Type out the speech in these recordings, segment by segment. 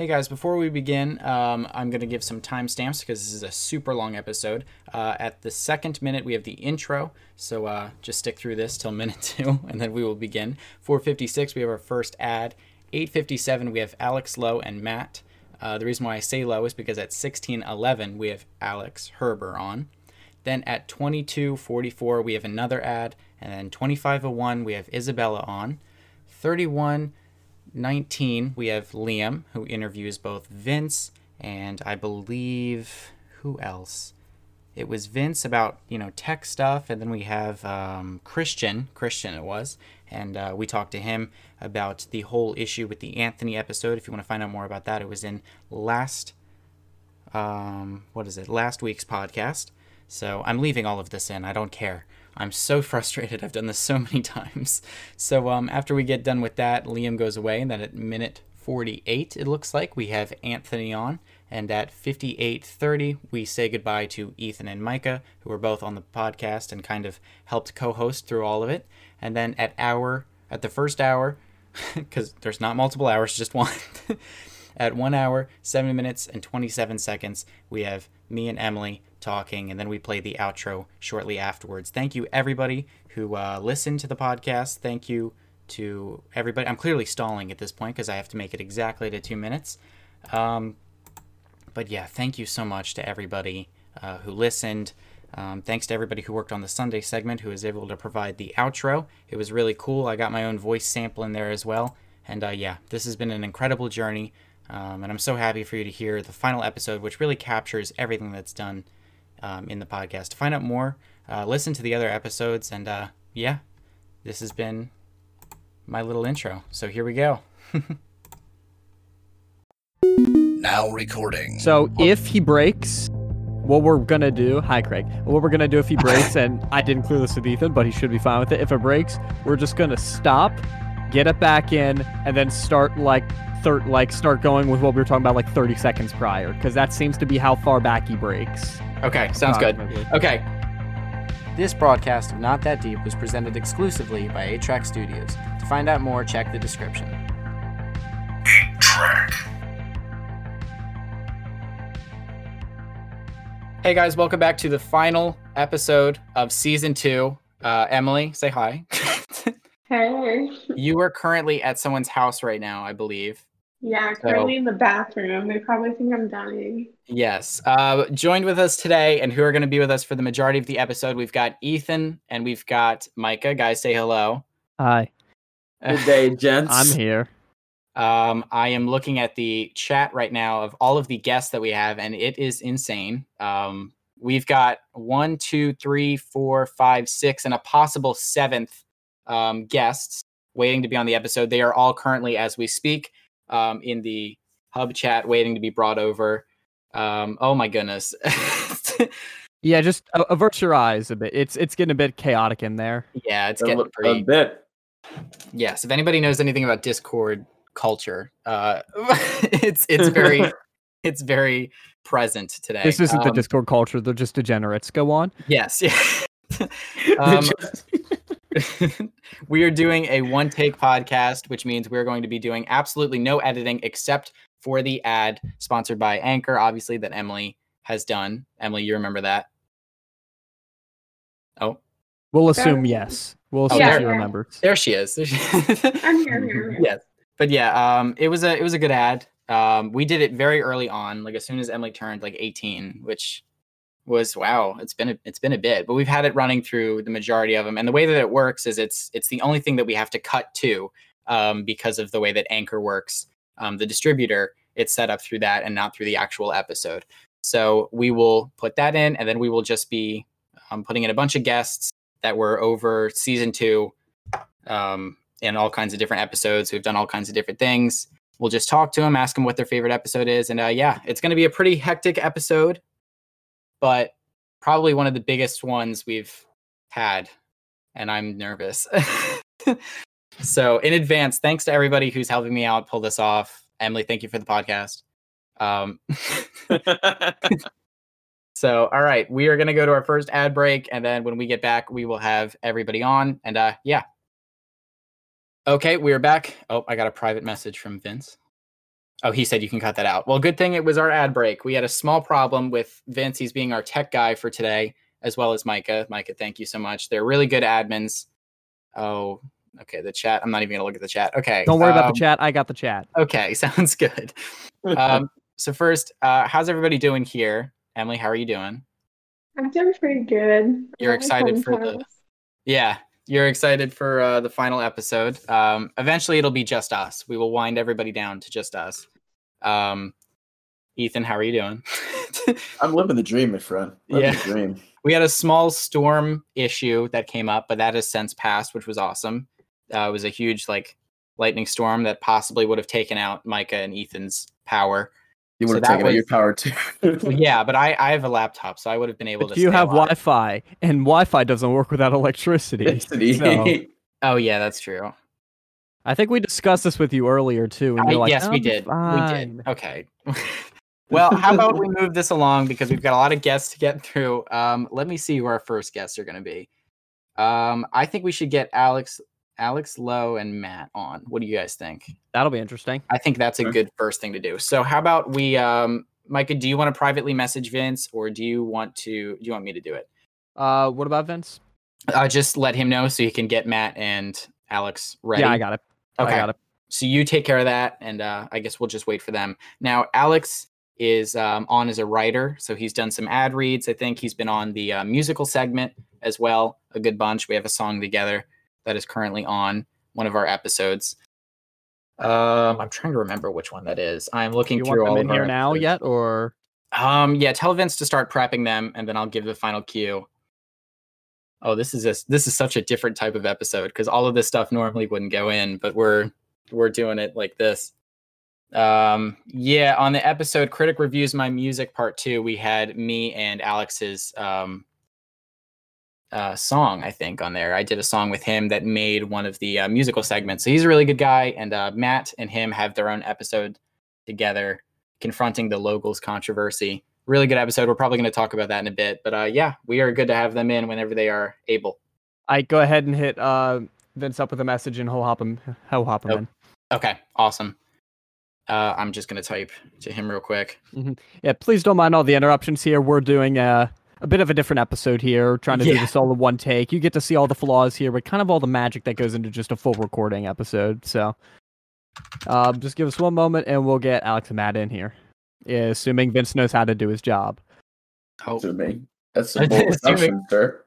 Hey guys, before we begin, um, I'm going to give some timestamps because this is a super long episode. Uh, at the second minute, we have the intro, so uh, just stick through this till minute two, and then we will begin. 456, we have our first ad. 857, we have Alex Lowe and Matt. Uh, the reason why I say Lowe is because at 1611, we have Alex Herber on. Then at 2244, we have another ad. And then 2501, we have Isabella on. 3119, we have Liam, who interviews both Vince and I believe who else? It was Vince about you know tech stuff, and then we have um, Christian. Christian it was, and uh, we talked to him about the whole issue with the Anthony episode. If you want to find out more about that, it was in last um, what is it? Last week's podcast. So I'm leaving all of this in. I don't care. I'm so frustrated. I've done this so many times. So um, after we get done with that, Liam goes away, and then at minute 48, it looks like we have Anthony on. And at 58:30, we say goodbye to Ethan and Micah, who were both on the podcast and kind of helped co-host through all of it. And then at hour, at the first hour, because there's not multiple hours, just one. at one hour, seven minutes, and 27 seconds, we have me and Emily talking, and then we play the outro shortly afterwards. Thank you, everybody who uh, listened to the podcast. Thank you to everybody. I'm clearly stalling at this point because I have to make it exactly to two minutes. Um, but yeah, thank you so much to everybody uh, who listened. Um, thanks to everybody who worked on the Sunday segment who was able to provide the outro. It was really cool. I got my own voice sample in there as well. And uh, yeah, this has been an incredible journey. Um, and I'm so happy for you to hear the final episode, which really captures everything that's done um, in the podcast. To find out more, uh, listen to the other episodes. And uh, yeah, this has been my little intro. So here we go. now recording. So if he breaks, what we're gonna do, hi Craig. What we're gonna do if he breaks, and I didn't clear this with Ethan, but he should be fine with it. If it breaks, we're just gonna stop, get it back in, and then start like third, like start going with what we were talking about like 30 seconds prior, because that seems to be how far back he breaks. Okay, sounds good. Okay. This broadcast of Not That Deep was presented exclusively by 8 Track Studios. To find out more, check the description. 8 Track. Hey guys, welcome back to the final episode of season two. Uh, Emily, say hi. Hey. you are currently at someone's house right now, I believe. Yeah, currently so, in the bathroom. They probably think I'm dying. Yes. Uh, joined with us today, and who are going to be with us for the majority of the episode, we've got Ethan and we've got Micah. Guys, say hello. Hi. Good day, gents. I'm here. Um, I am looking at the chat right now of all of the guests that we have, and it is insane. Um, we've got one, two, three, four, five, six, and a possible seventh um, guests waiting to be on the episode. They are all currently, as we speak, um, in the hub chat waiting to be brought over. Um, oh my goodness. yeah, just avert your eyes a bit. It's it's getting a bit chaotic in there. Yeah, it's getting a, pretty a bit. Yes, if anybody knows anything about Discord culture, uh, it's it's very it's very present today. This isn't um, the Discord culture; they're just degenerates. Go on. Yes. Yeah. um, we are doing a one take podcast, which means we're going to be doing absolutely no editing except for the ad sponsored by Anchor, obviously, that Emily has done. Emily, you remember that? Oh. We'll assume yes. We'll assume oh, she remembers. There she is. I'm here, I'm here. Yes. But yeah, um, it was a it was a good ad. Um, we did it very early on, like as soon as Emily turned like 18, which was wow it's been a, it's been a bit but we've had it running through the majority of them and the way that it works is it's it's the only thing that we have to cut to um, because of the way that anchor works um, the distributor it's set up through that and not through the actual episode. So we will put that in and then we will just be um, putting in a bunch of guests that were over season two um, in all kinds of different episodes. Who've done all kinds of different things. We'll just talk to them ask them what their favorite episode is and uh, yeah it's going to be a pretty hectic episode but probably one of the biggest ones we've had, and I'm nervous. so, in advance, thanks to everybody who's helping me out pull this off. Emily, thank you for the podcast. Um, so, all right, we are going to go to our first ad break, and then when we get back, we will have everybody on. And uh, yeah. Okay, we are back. Oh, I got a private message from Vince. Oh, he said you can cut that out. Well, good thing it was our ad break. We had a small problem with Vince. He's being our tech guy for today, as well as Micah. Micah, thank you so much. They're really good admins. Oh, okay. The chat. I'm not even gonna look at the chat. Okay. Don't worry about um, the chat. I got the chat. Okay, sounds good. Um, so first, uh, how's everybody doing here? Emily, how are you doing? I'm doing pretty good. You're excited for the- Yeah, you're excited for uh, the final episode. Um, eventually, it'll be just us. We will wind everybody down to just us. Um, Ethan, how are you doing? I'm living the dream, my friend. Living Yeah. the dream. we had a small storm issue that came up, but that has since passed, which was awesome. Uh, it was a huge like lightning storm that possibly would have taken out Micah and Ethan's power. You So would have that taken out your power too. Yeah, but I, I have a laptop, so I would have been able But to. you have. Wi-Fi, and Wi-Fi doesn't work without electricity. Destiny. So- Oh yeah, that's true. I think we discussed this with you earlier too, and I- you're like, yes, we "I'm did. We did. Okay. well, how about we move this along because we've got a lot of guests to get through. Um, let me see who our first guests are going to be. Um, I think we should get Alex, Alex Lowe, and Matt on. What do you guys think? That'll be interesting. I think that's a Sure. good first thing to do. So, how about we, um, Micah? Do you want to privately message Vince, or do you want to? Do you want me to do it? Uh, what about Vince? Uh, just let him know so he can get Matt and Alex ready. Yeah, I got it. Okay. I got it. so you take care of that and uh, i guess we'll just wait for them now alex is um, on as a writer so he's done some ad reads i think he's been on the uh, musical segment as well a good bunch we have a song together that is currently on one of our episodes. Um, i'm trying to remember which one that is. I'm looking You through want all in of our here now episodes. yet, or? Um yeah tell vince to start prepping them and then i'll give the final cue. Oh this is just this is such a different type of episode because all of this stuff normally wouldn't go in but we're we're doing it like this. Um yeah on the episode critic reviews my music part two we had me and alex's um uh song i think on there i did a song with him that made one of the uh, musical segments so he's a really good guy and uh matt and him have their own episode together confronting the locals controversy really good episode we're probably going to talk about that in a bit but uh yeah we are good to have them in whenever they are able I go ahead and hit uh Vince up with a message, and he'll hop him. He'll hop him Nope. in. okay awesome uh i'm just going to type to him real quick Yeah, please don't mind all the interruptions here. We're doing a a bit of a different episode here, trying to do this all in one take. You get to see all the flaws here, but kind of all the magic that goes into just a full recording episode. So, um, just give us one moment, and we'll get Alex and Matt in here, yeah, assuming Vince knows how to do his job. oh Assuming. That's a I bold did assume it- assumption, sir.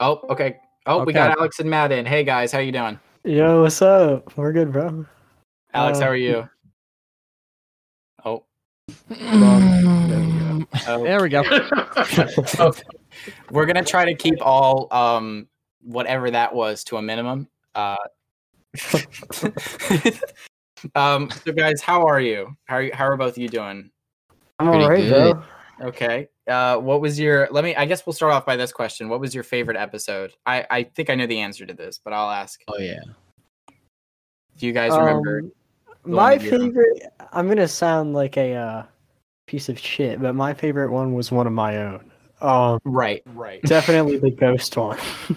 oh okay oh we got alex and matt in hey guys how you doing Yo, what's up? We're good, bro. alex Uh, how are you oh There we go. We're gonna try to keep all um whatever that was to a minimum. Uh, um. So guys, how are you? How are you, how are both of you doing? I'm alright, good. Okay. Uh, what was your? Let me. I guess we'll start off by this question. What was your favorite episode? I I think I know the answer to this, but I'll ask. Oh yeah. Do you guys remember? Um, the my one you did? favorite. I'm gonna sound like a uh, piece of shit, but my favorite one was one of my own. Um, Right. Right. definitely the ghost one.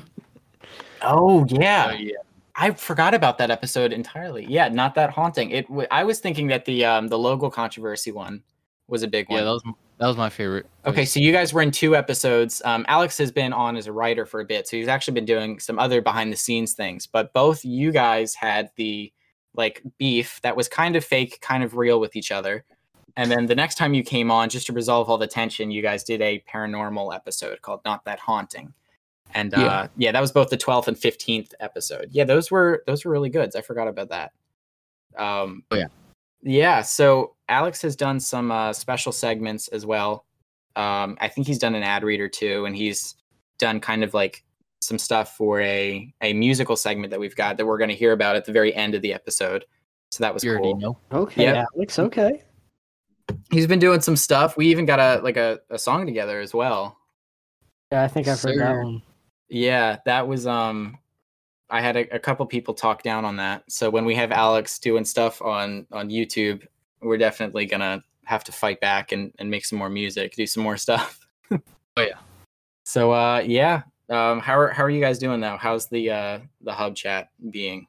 Oh yeah. yeah. I forgot about that episode entirely. Yeah, not that haunting. It. W- I was thinking that the um the logo controversy one was a big one. Yeah, that was that was my favorite. Okay, so you guys were in two episodes. Um, Alex has been on as a writer for a bit, so he's actually been doing some other behind the scenes things. But both you guys had the like beef that was kind of fake, kind of real with each other. And then the next time you came on, just to resolve all the tension, you guys did a paranormal episode called "Not That Haunting." And uh, Yeah. yeah, that was both the twelfth and fifteenth episode. Yeah, those were those were really good. I forgot about that. Um, Oh, yeah. yeah. So Alex has done some uh, special segments as well. Um, I think he's done an ad reader too, and he's done kind of like some stuff for a a musical segment that we've got that we're going to hear about at the very end of the episode. So that was you already cool. know. Okay, Yep. Alex. Okay. He's been doing some stuff. We even got a like a, a song together as well. Yeah, I think I've heard that one. Yeah, that was um I had a, a couple people talk down on that. So when we have Alex doing stuff on on YouTube, we're definitely gonna have to fight back and, and make some more music, do some more stuff. Oh, yeah. So uh yeah. Um how are how are you guys doing though? How's the uh the hub chat being?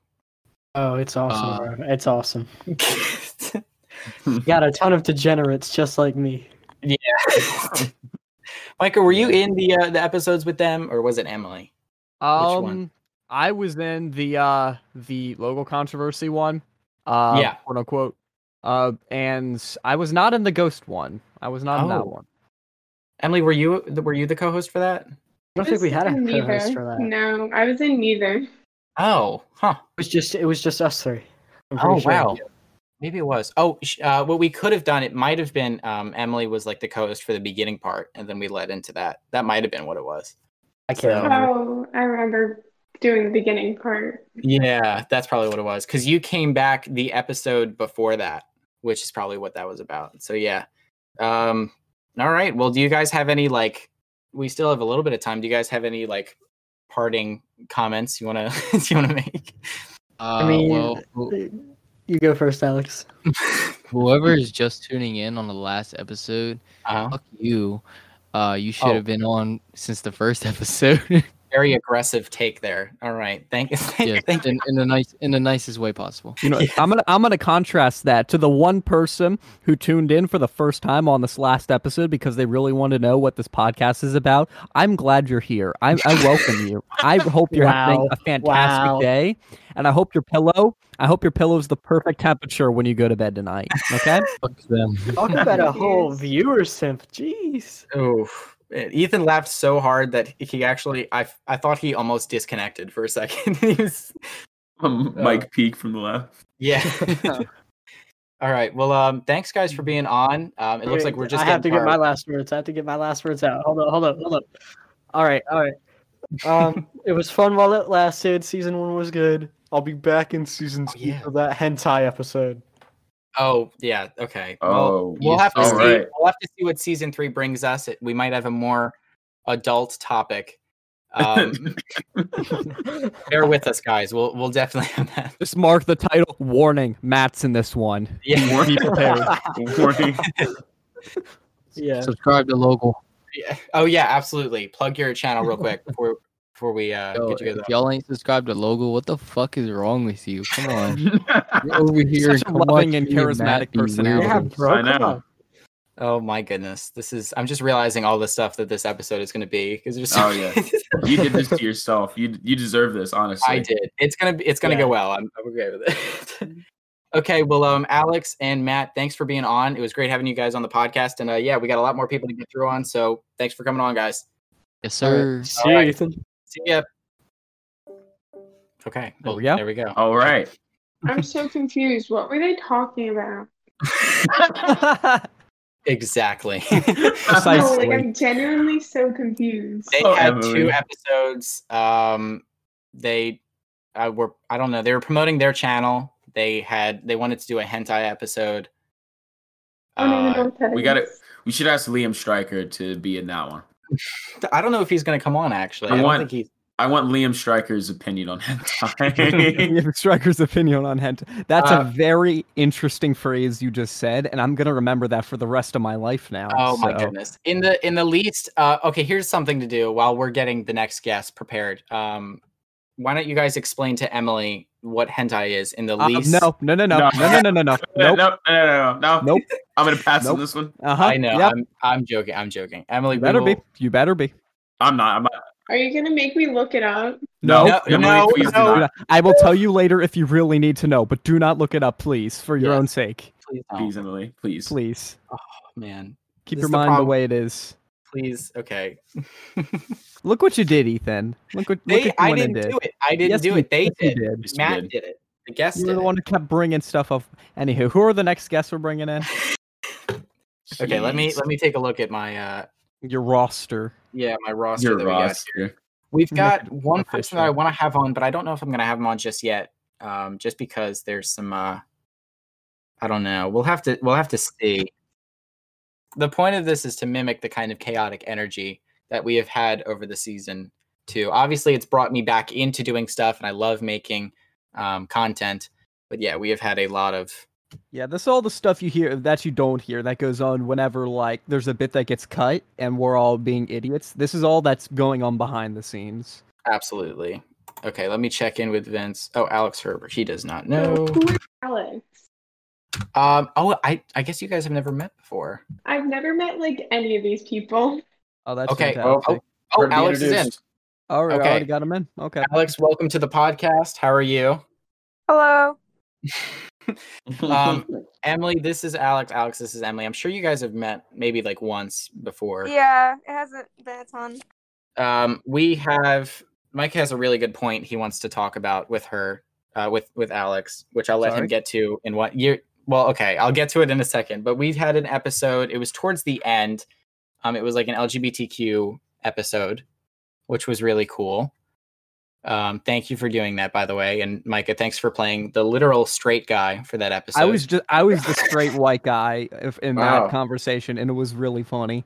Oh, it's awesome, Uh, bro. It's awesome. Got a ton of degenerates just like me. Yeah. Micah, were you in the uh, the episodes with them, or was it Emily? Um, one? I was in the uh the logo controversy one. Uh, Yeah. quote unquote. Uh, and I was not in the ghost one. I was not in Oh. that one. Emily, were you were you the co-host for that? I don't think we had a in co-host for that. It No, I was in neither. Oh, huh. It was just it was just us three. Oh sure. wow. Maybe it was. Oh, uh, what we could have done, it might have been um, Emily was like the co-host for the beginning part, and then we led into that. That might have been what it was. I can't So- remember. Oh, I remember doing the beginning part. Yeah, that's probably what it was. Because you came back the episode before that, which is probably what that was about. So yeah. Um. All right. Well, do you guys have any like? We still have a little bit of time. Do you guys have any like parting comments you wanna you wanna make? Uh, I mean, well, you go first, Alex. whoever is just tuning in on the last episode, Uh, fuck you. Uh, you should Oh. have been on since the first episode. Very aggressive take there. All right. Thank you. Thank, yeah, thank you. in, in the nice, in the nicest way possible. You know, I'm gonna I'm gonna contrast that to the one person who tuned in for the first time on this last episode because they really want to know what this podcast is about. I'm glad you're here. I, I welcome you. I hope you're having a fantastic Wow. day, and I hope your pillow. I hope your pillow is the perfect temperature when you go to bed tonight. Okay. Fuck. Talk about a whole viewer simp. Jeez. Oh, Ethan laughed so hard that he actually, I, I thought he almost disconnected for a second. he was, Um, Mike Peak from the left. yeah. All right. Well, um, thanks guys for being on. Um, it looks like we're just. I have to getting get my last words. I have to get my last words out. Hold on, hold on, hold on. All right, all right. Um, it was fun while it lasted. Season one was good. I'll be back in season Oh, two yeah. for that hentai episode. Oh, yeah. Okay. Oh, well, we'll have to see. right. We'll have to see what season three brings us. It, we might have a more adult topic. Um, bear with us, guys. We'll we'll definitely have that. Just mark the title. Warning: Matt's in this one. Yeah. Be prepared. Warning. yeah. Subscribe to local. yeah. Oh yeah, absolutely. Plug your channel real quick before before we uh, Yo, get you guys. if up. y'all ain't subscribed to logo, what the fuck is wrong with you? Come on. You're over here. Such a loving and charismatic personality. Yeah, bro. I know. Oh my goodness, this is. I'm just realizing all the stuff that this episode is going to be because there's. Oh, yeah. you did this to yourself. You you deserve this, honestly. I did. It's gonna be. It's gonna Yeah. go well. I'm, I'm okay with it. okay. Well, um, Alex and Matt, thanks for being on. It was great having you guys on the podcast, and uh, yeah, we got a lot more people to get through on. So thanks for coming on, guys. Yes, sir. right. See you, right. Ethan. See ya. Okay. There well, we go. There we go. All right. I'm so confused. What were they talking about? Exactly. No, Precisely. like I'm genuinely so confused. they Oh, had Emily. two episodes. Um, they uh, were. I don't know. They were promoting their channel. They had. They wanted to do a hentai episode. I don't even know Uh, we got it. We should ask Liam Stryker to be in that one. I don't know if he's going to come on. Actually, I I, don't want- think he's. I want Liam Stryker's opinion on hentai. Give Stryker's opinion on hentai. That's Uh, a very interesting phrase you just said, and I'm gonna remember that for the rest of my life now. Oh my goodness! In the in the least, uh, okay. Here's something to do while we're getting the next guest prepared. Um, why don't you guys explain to Emily what hentai is in the Uh, least? no, no, no, no, No. no, no, no, no, no, no, nope, no, no, no, no, no. nope. I'm gonna pass Nope. on this one. Uh huh. I know. Yep. I'm I'm joking. I'm joking. Emily, You we better be. You better be. I'm not. I'm not. Are you gonna make me look it up? No, No, Emily, no, please do no. not. I will tell you later if you really need to know, but do not look it up, please, for your Yes. own sake. Please, don't. Please, Emily. Please. Please Oh man. keep This your is the mind the way it is. Please, okay. Look what you did, Ethan. Look what, look They, what I didn't did. do it. I didn't Yes, do it. They yes, did. did. Matt did. did it. The guest You did were the it. one who kept bringing stuff up. Anywho, who are the next guests we're bringing in? Okay, let me let me take a look at my uh Your roster. yeah my roster Your that we got. roster. We've got it one person that I want to have on, but I don't know if I'm going to have him on just yet. Um, just because there's some, uh, I don't know. We'll have to, we'll have to see. The point of this is to mimic the kind of chaotic energy that we have had over the season too. Obviously, it's brought me back into doing stuff, and I love making um, content. But yeah, we have had a lot of. Yeah, this is all the stuff you hear that you don't hear that goes on whenever like there's a bit that gets cut and we're all being idiots. This is all that's going on behind the scenes. Absolutely. Okay, let me check in with Vince. Oh, Alex Herber. He does not know. who is Alex? Um. Oh, I I guess you guys have never met before. I've never met like any of these people. Oh, that's Okay. fantastic. Oh, We're Alex is in. All right, okay. already got him in. Okay. Alex, welcome to the podcast. How are you? Hello. Um, Emily, this is Alex. Alex, this is Emily. I'm sure you guys have met maybe like once before. Yeah, it hasn't been a ton. Um, we have Mike has a really good point he wants to talk about with her, uh, with with Alex, which I'll let Sorry? him get to in what year. Well, okay, I'll get to it in a second. But we've had an episode. It was towards the end. Um, it was like an LGBTQ episode, which was really cool. Um, thank you for doing that, by the way, and Micah, thanks for playing the literal straight guy for that episode. I was just I was the straight white guy if, in Wow. that conversation, and it was really funny.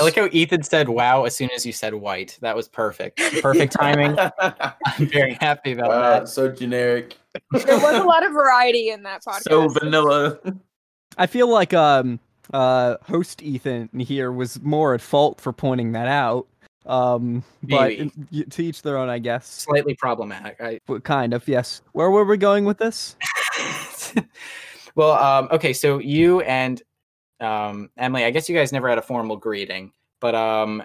I like how Ethan said "wow" as soon as you said "white." That was perfect. Perfect timing. I'm very happy about Wow, that. so generic. There was a lot of variety in that podcast. so vanilla. I feel like um uh host Ethan here was more at fault for pointing that out. Um, but to each their own, I guess. Slightly problematic. I, But Kind of, yes. Where were we going with this? well, um, okay, so you and um, Emily, I guess you guys never had a formal greeting, but um,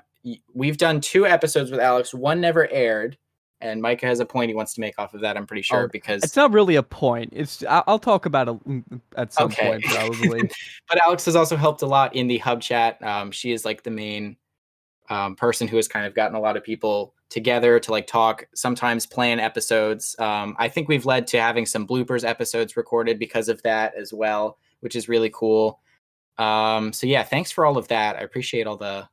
we've done two episodes with Alex. One never aired, and Micah has a point he wants to make off of that. I'm pretty sure Oh, because, It's not really a point. It's I'll talk about it mm, at some Okay. point probably. but Alex has also helped a lot in the hub chat. Um, she is like the main um, person who has kind of gotten a lot of people together to like talk, sometimes plan episodes. Um, I think we've led to having some bloopers episodes recorded because of that as well, which is really cool. Um, so yeah, thanks for all of that. I appreciate all the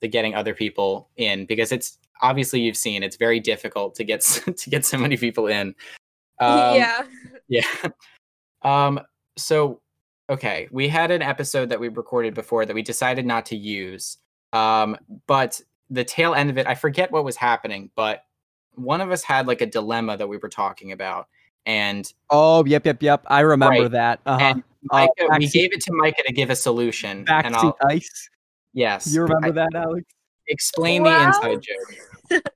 the getting other people in because it's obviously you've seen it's very difficult to get to get so many people in. Um, yeah. yeah. Um. So, okay, we had an episode that we recorded before that we decided not to use. Um. But the tail end of it, I forget what was happening, but one of us had like a dilemma that we were talking about, and oh, yep, yep, yep. I remember Right. that. Uh-huh. and Uh, Micah, we gave it to Micah to give a solution. and Backseat I'll, ice. yes, You remember I- that, Alex? Explain the Well- inside joke.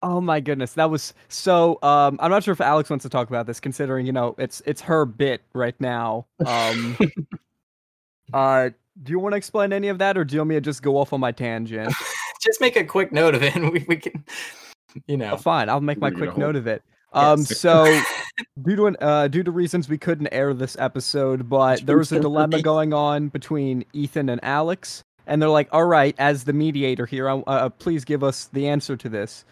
Oh my goodness, that was so. Um, I'm not sure if Alex wants to talk about this, considering you know it's it's her bit right now. Um, uh, do you want to explain any of that, or do you want me to just go off on my tangent? Just make a quick note of it, and we, we can, you Oh, know. fine, I'll make my quick whole- note of it. Um, Yes. so due to an, uh, due to reasons we couldn't air this episode, but there was a dilemma going on between Ethan and Alex, and they're like, "All right, as the mediator here, uh, please give us the answer to this."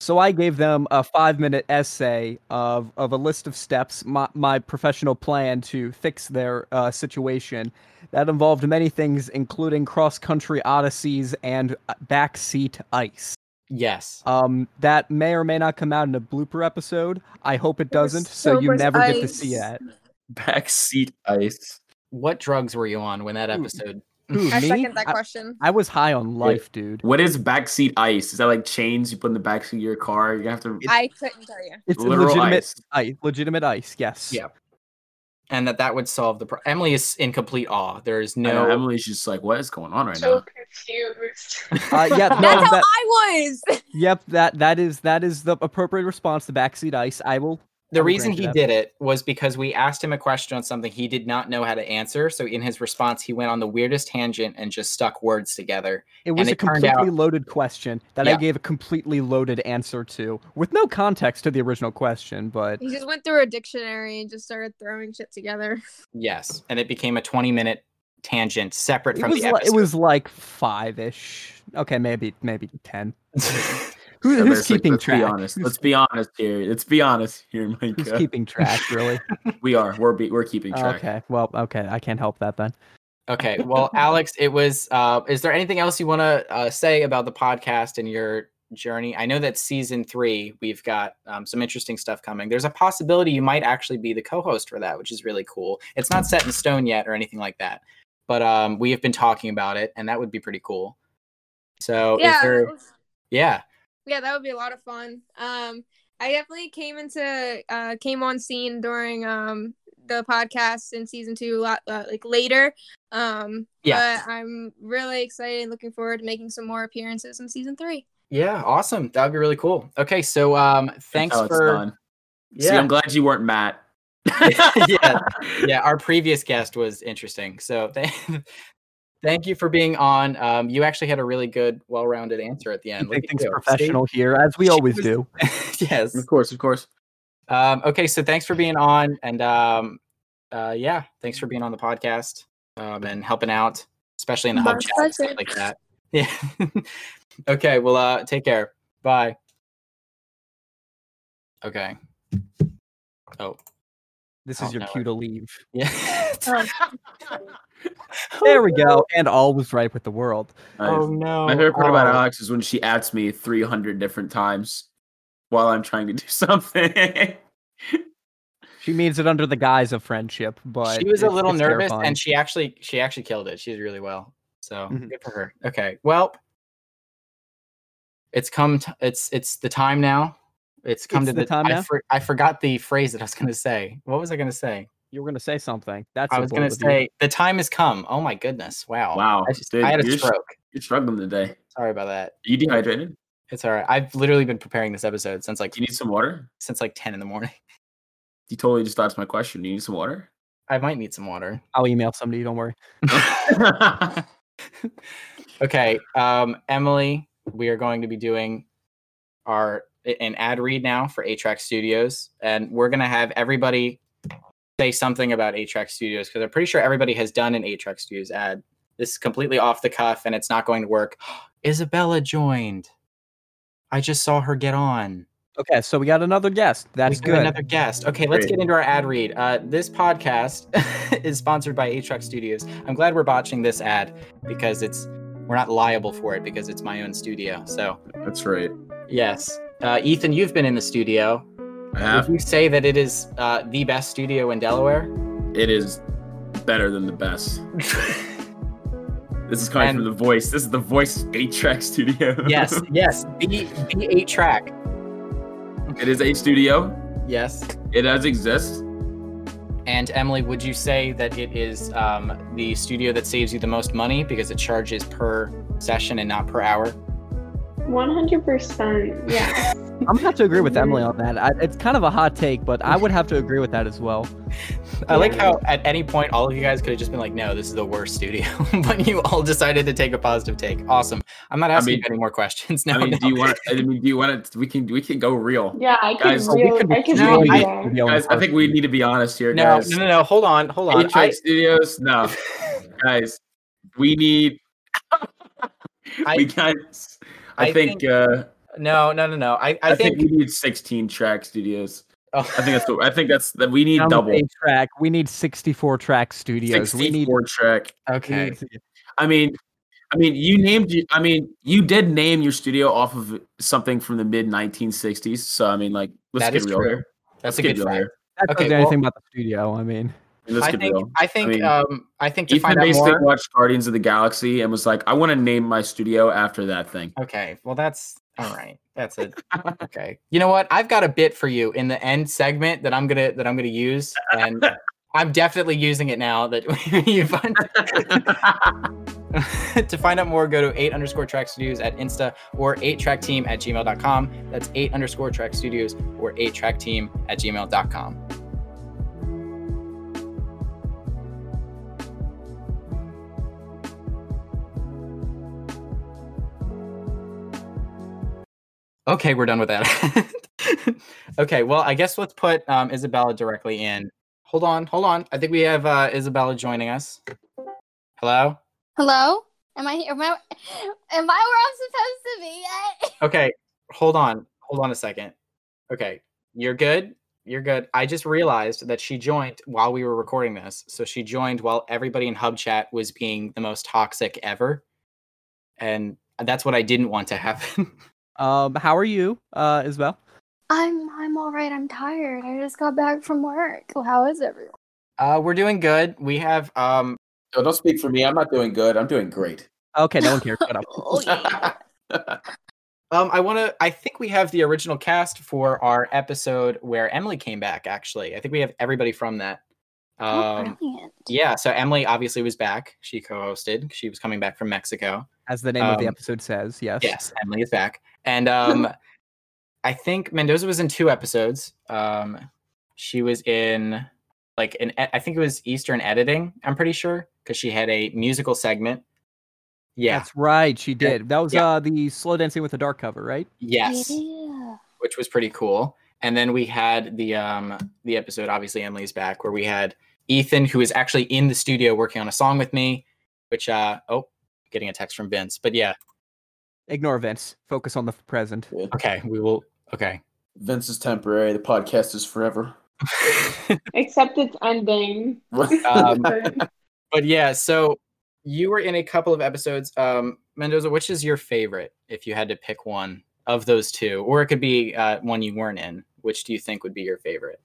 So I gave them a five-minute essay of of a list of steps, my my professional plan to fix their uh, situation. That involved many things, including cross-country odysseys and uh, backseat ice. Yes. Um, that may or may not come out in a blooper episode. I hope it doesn't, so so you much never get to see ice. that. Backseat ice. What drugs were you on when that episode? Who, I me? second that I, question. I was high on life, dude. What is backseat ice? Is that like chains you put in the backseat of your car? You have to. I couldn't tell you. It's a literal legitimate ice. ice. Legitimate ice. Yes. Yeah. And that that would solve the problem. Emily is in complete awe. There is I know, no. Emily's just like, what is going on right now? so now? confused. Uh, yeah. No, That's how that, I was. yep. That that is that is the appropriate response to backseat ice. I will. The I will reason he did it was because we asked him a question on something he did not know how to answer. So in his response, he went on the weirdest tangent and just stuck words together. It was a it completely out- loaded question that I gave a completely loaded answer to, with no context to the original question. But He just went through a dictionary and just started throwing shit together. Yes, and it became a twenty-minute tangent separate it from the li- episode. it was like five ish. Okay, maybe maybe ten. Who, So who's basically, keeping let's track? Be honest. Who's, Let's be honest here. Let's be honest here, who's keeping track? Really? We are. We're be- we're keeping track. okay. Well, okay. I can't help that then. Okay. Well, Alex, it was. Uh, is there anything else you want to uh, say about the podcast and your journey? I know that season three, we've got um, some interesting stuff coming. There's a possibility you might actually be the co-host for that, which is really cool. It's not set in stone yet or anything like that, but um, we have been talking about it, and that would be pretty cool. So, is yeah, there? Yeah. Yeah, that would be a lot of fun. Um, I definitely came into uh came on scene during um the podcast in season two a lot uh, like later. Um, Yeah. but I'm really excited and looking forward to making some more appearances in season three. Yeah. Awesome. That would be really cool. Okay. So, um, thanks how it's for. done. See, Yeah. I'm glad you weren't Matt. yeah, yeah. Our previous guest was interesting. So th- thank you for being on. Um, you actually had a really good, well-rounded answer at the end. Look Make at things you. professional here, as we She always was- do. Yes. Of course, of course. Um, okay, so thanks for being on, and um, uh, yeah, thanks for being on the podcast um, and helping out, especially in the hub chat and stuff like that. Yeah. okay. Well, uh, take care. Bye. Okay. Oh, This Oh, is your no. cue to leave. yeah. There we go. And all was right with the world. Oh no. My favorite part about Oh. Alex is when she adds me 300 different times while I'm trying to do something. She means it under the guise of friendship, but she was a little nervous terrifying. and she actually she actually killed it she did really well so Mhm. good for her okay well it's come t- it's it's the time now it's come It's to the the, time I, for, I forgot the phrase that i was going to say what was i going to say you were gonna say something. That's i was going to of you. say the time has come oh my goodness wow Wow, i, just, dude, I had a you're s- stroke You're struggling today. sorry about that Are you dehydrated? it's all right i've literally been preparing this episode since like Do you need some water? since like 10 in the morning You totally just dodged my question. Do you need some water? i might need some water I'll email somebody. Don't worry. okay um emily we are going to be doing our an ad read now for 8 Track Studios, and we're gonna have everybody say something about 8 Track Studios because I'm pretty sure everybody has done an 8 Track Studios ad. This is completely off the cuff, and it's not going to work. Isabella joined. I just saw her get on. Okay, so we got another guest. That's We good. Another guest. Okay, let's get into our ad read. Uh, this podcast is sponsored by 8 Track Studios. I'm glad we're botching this ad because it's we're not liable for it because it's my own studio. So That's right. yes, uh, Ethan, you've been in the studio. I have. Would you say that it is uh, the best studio in Delaware? It is better than the best. This is coming And- from the voice. This is the voice eight track studio. yes, yes. The the eight track. it is a studio. Yes. It does exist. And Emily, would you say that it is um, the studio that saves you the most money because it charges per session and not per hour? 100%. Yeah. I'm gonna have to agree with Emily on that. I, it's kind of a hot take, but I would have to agree with that as well. I like how at any point all of you guys could have just been like, "No, this is the worst studio," but you all decided to take a positive take. Awesome. I'm not asking mean- any more questions. now. I mean, no. do you want? I mean, do you want to? We can. We can go real. Yeah, I could Guys, really, we I could No, really I- go. Studio in Guys, I think we need to be honest here, no, guys. no, no, no. Hold on, hold on. Eight track I, studios. No, guys, we need. I- we guys. I, I think. think- uh, no, no, no, no. I, I, I, think. think, we need 16 track studios. oh, I think that's. What, I think that's that. We need Down double. track. We need 64 track studios. We need. 64 track. okay. need I mean, I mean, you named. I mean, you did name your studio off of something from the mid 1960s. So I mean, like, let's That get real true. here. That's Let's a get good real fact. here. That Okay, doesn't well- anything about the studio. I mean, I think. real. I think. mean, um, I think to Ethan find out basically more. watched Guardians of the Galaxy and was like, I want to name my studio after that thing. Okay, well that's all right. That's it. Okay. You know what? I've got a bit for you in the end segment that I'm gonna that I'm gonna use, and I'm definitely using it now. That you find to find out more, go to eight underscore track studios at Insta or eight track team at gmail.com. That's eight underscore track studios or eight track team at gmail.com. Okay, we're done with that. okay, well, I guess let's put um, Isabella directly in. Hold on, hold on. I think we have uh, Isabella joining us. Hello. Hello? Am I am I am I where I'm supposed to be? Okay, hold on, hold on a second. Okay, you're good. You're good. I just realized that she joined while we were recording this. So she joined while everybody in Hub Chat was being the most toxic ever, and that's what I didn't want to happen. um, how are you, uh, Isabel? I'm I'm all right. I'm tired. I just got back from work. Well, How is everyone? uh, we're doing good. We have um, Oh, don't speak for me. I'm not doing good. I'm doing great. Okay, no one cares. Shut up. Oh. Um, I want to. I think we have the original cast for our episode where Emily came back. Actually, I think we have everybody from that. oh, Um, brilliant. yeah. So Emily obviously was back. She co-hosted. She was coming back from Mexico. As the name of the Um, episode says, yes. Yes, Emily is back, and um, I think Mendoza was in two episodes. Um, She was in like an e- I think it was Eastern editing. I'm pretty sure because she had a musical segment. Yeah. That's right. She did. That was Yeah. uh the slow dancing with the dark cover, right? yes. Yeah. which was pretty cool. And then we had the um the episode, obviously Emily's back, where we had Ethan, who is actually in the studio working on a song with me, which uh oh, getting a text from Vince. But yeah, Ignore Vince. Focus on the present. okay, we will okay. Vince is temporary. The podcast is forever. Except it's ending. um, But but yeah, so you were in a couple of episodes. Um Mendoza, which is your favorite if you had to pick one of those two? Or it could be uh one you weren't in. Which do you think would be your favorite?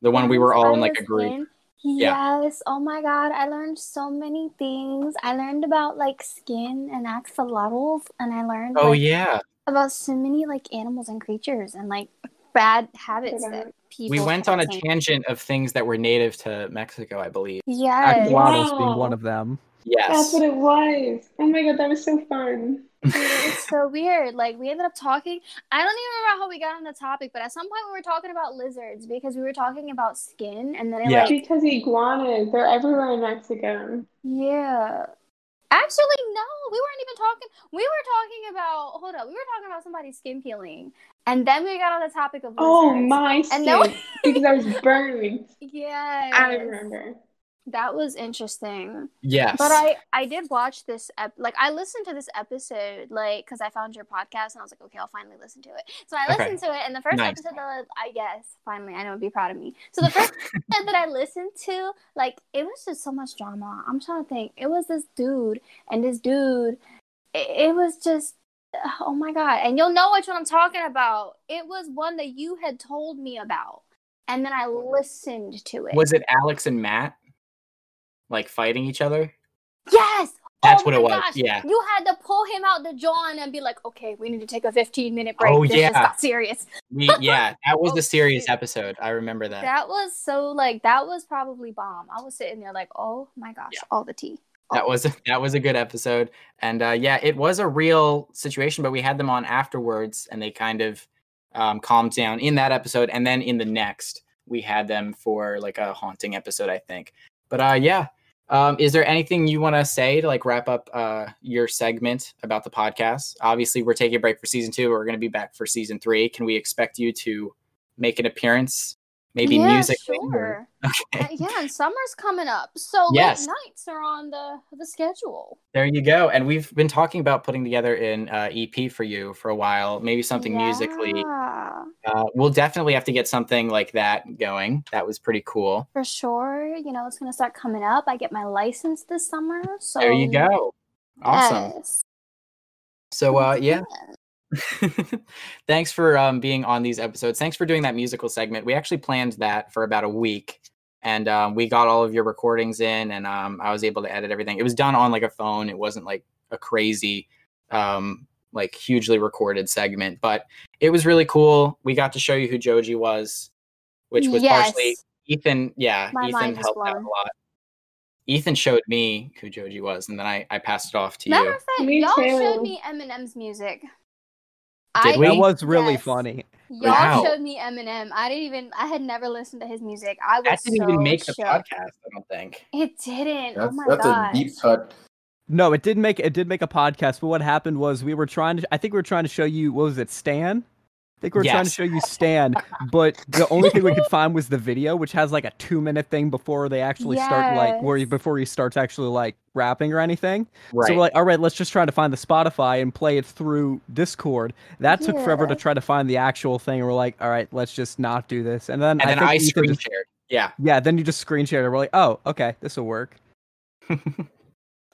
The one we were all in like a group. in? Yeah. Yes. Oh my god, I learned so many things. I learned about like skin and axolotls, and I learned Oh like, yeah. about so many like animals and creatures and like bad habits that people. We went on a can't- tangent of things that were native to Mexico, I believe. Yes. Axolotls being one of them. Yes. that's what it was. Oh my god, that was so fun. Dude, it's so weird. Like we ended up talking. I don't even remember how we got on the topic, but at some point we were talking about lizards because we were talking about skin, and then it Yeah. like Because iguanas, they're everywhere in Mexico. yeah. Actually, no, we weren't even talking. We were talking about hold up. We were talking about somebody's skin peeling, and then we got on the topic of Oh lizards. my And skin. then because I was burned. Yeah, I remember. That was interesting. Yes. But I I did watch this ep- like I listened to this episode like because I found your podcast and I was like okay I'll finally listen to it. So I Okay. listened to it and the first Nice. episode that I, I guess finally I know would be proud of me. So the first episode that I listened to like it was just so much drama. I'm trying to think. It was this dude and this dude. It, it was just oh my god and you'll know which one I'm talking about. It was one that you had told me about and then I listened to it. was it Alex and Matt like fighting each other? Yes. That's oh what it was, gosh. yeah. You had to pull him out the John and be like, okay, we need to take a 15 minute break. Oh, this yeah. got serious. We yeah, that was Oh, the serious episode. I remember that. That was so like that was probably bomb. I was sitting there like, oh my gosh, Yeah. all the tea. That was that was a good episode, and uh, yeah, it was a real situation. But we had them on afterwards, and they kind of um, calmed down in that episode, and then in the next, we had them for like a haunting episode, I think. But uh, yeah, um, is there anything you want to say to like wrap up uh, your segment about the podcast? Obviously, we're taking a break for season two. We're going to be back for season three. Can we expect you to make an appearance? Maybe yeah, music. Sure. Okay. Uh, yeah, and summer's coming up. So Yes. late nights are on the the schedule. There you go. And we've been talking about putting together an uh, EP for you for a while, maybe something musically. Yeah, Uh, we'll definitely have to get something like that going. That was pretty cool. For sure. You know, it's gonna start coming up. I get my license this summer. So There you go. Awesome. Yes. So, uh, yeah. Thanks for um, being on these episodes. Thanks for doing that musical segment. We actually planned that for about a week, and um, we got all of your recordings in, and um, I was able to edit everything. It was done on like a phone. It wasn't like a crazy, um, like hugely recorded segment, but it was really cool. We got to show you who Joji was, which was partially Ethan. Yeah, My Ethan helped out a lot. Ethan showed me who Joji was, and then I, I passed it off to Matter you. of fact, Me y'all too. showed me Eminem's music. Did I, we? That was really yes. funny. Y'all Wow. showed me Eminem. I didn't even. I had never listened to his music. I was That didn't so even make the podcast. I don't think. It didn't. oh That's, my that's gosh. a deep cut. No, it did make it did make a podcast, but what happened was we were trying to I think we were trying to show you what was it, Stan? I think we were trying to show you Stan, but the only thing we could find was the video, which has like a two minute thing before they actually start like where he, before he starts actually like rapping or anything. Right. So we're like, all right, let's just try to find the Spotify and play it through Discord. That took forever to try to find the actual thing. And we're like, all right, let's just not do this. And then and I then think I screen just- shared. Yeah. yeah, then you just screen shared it. We're like, oh, okay, this will work.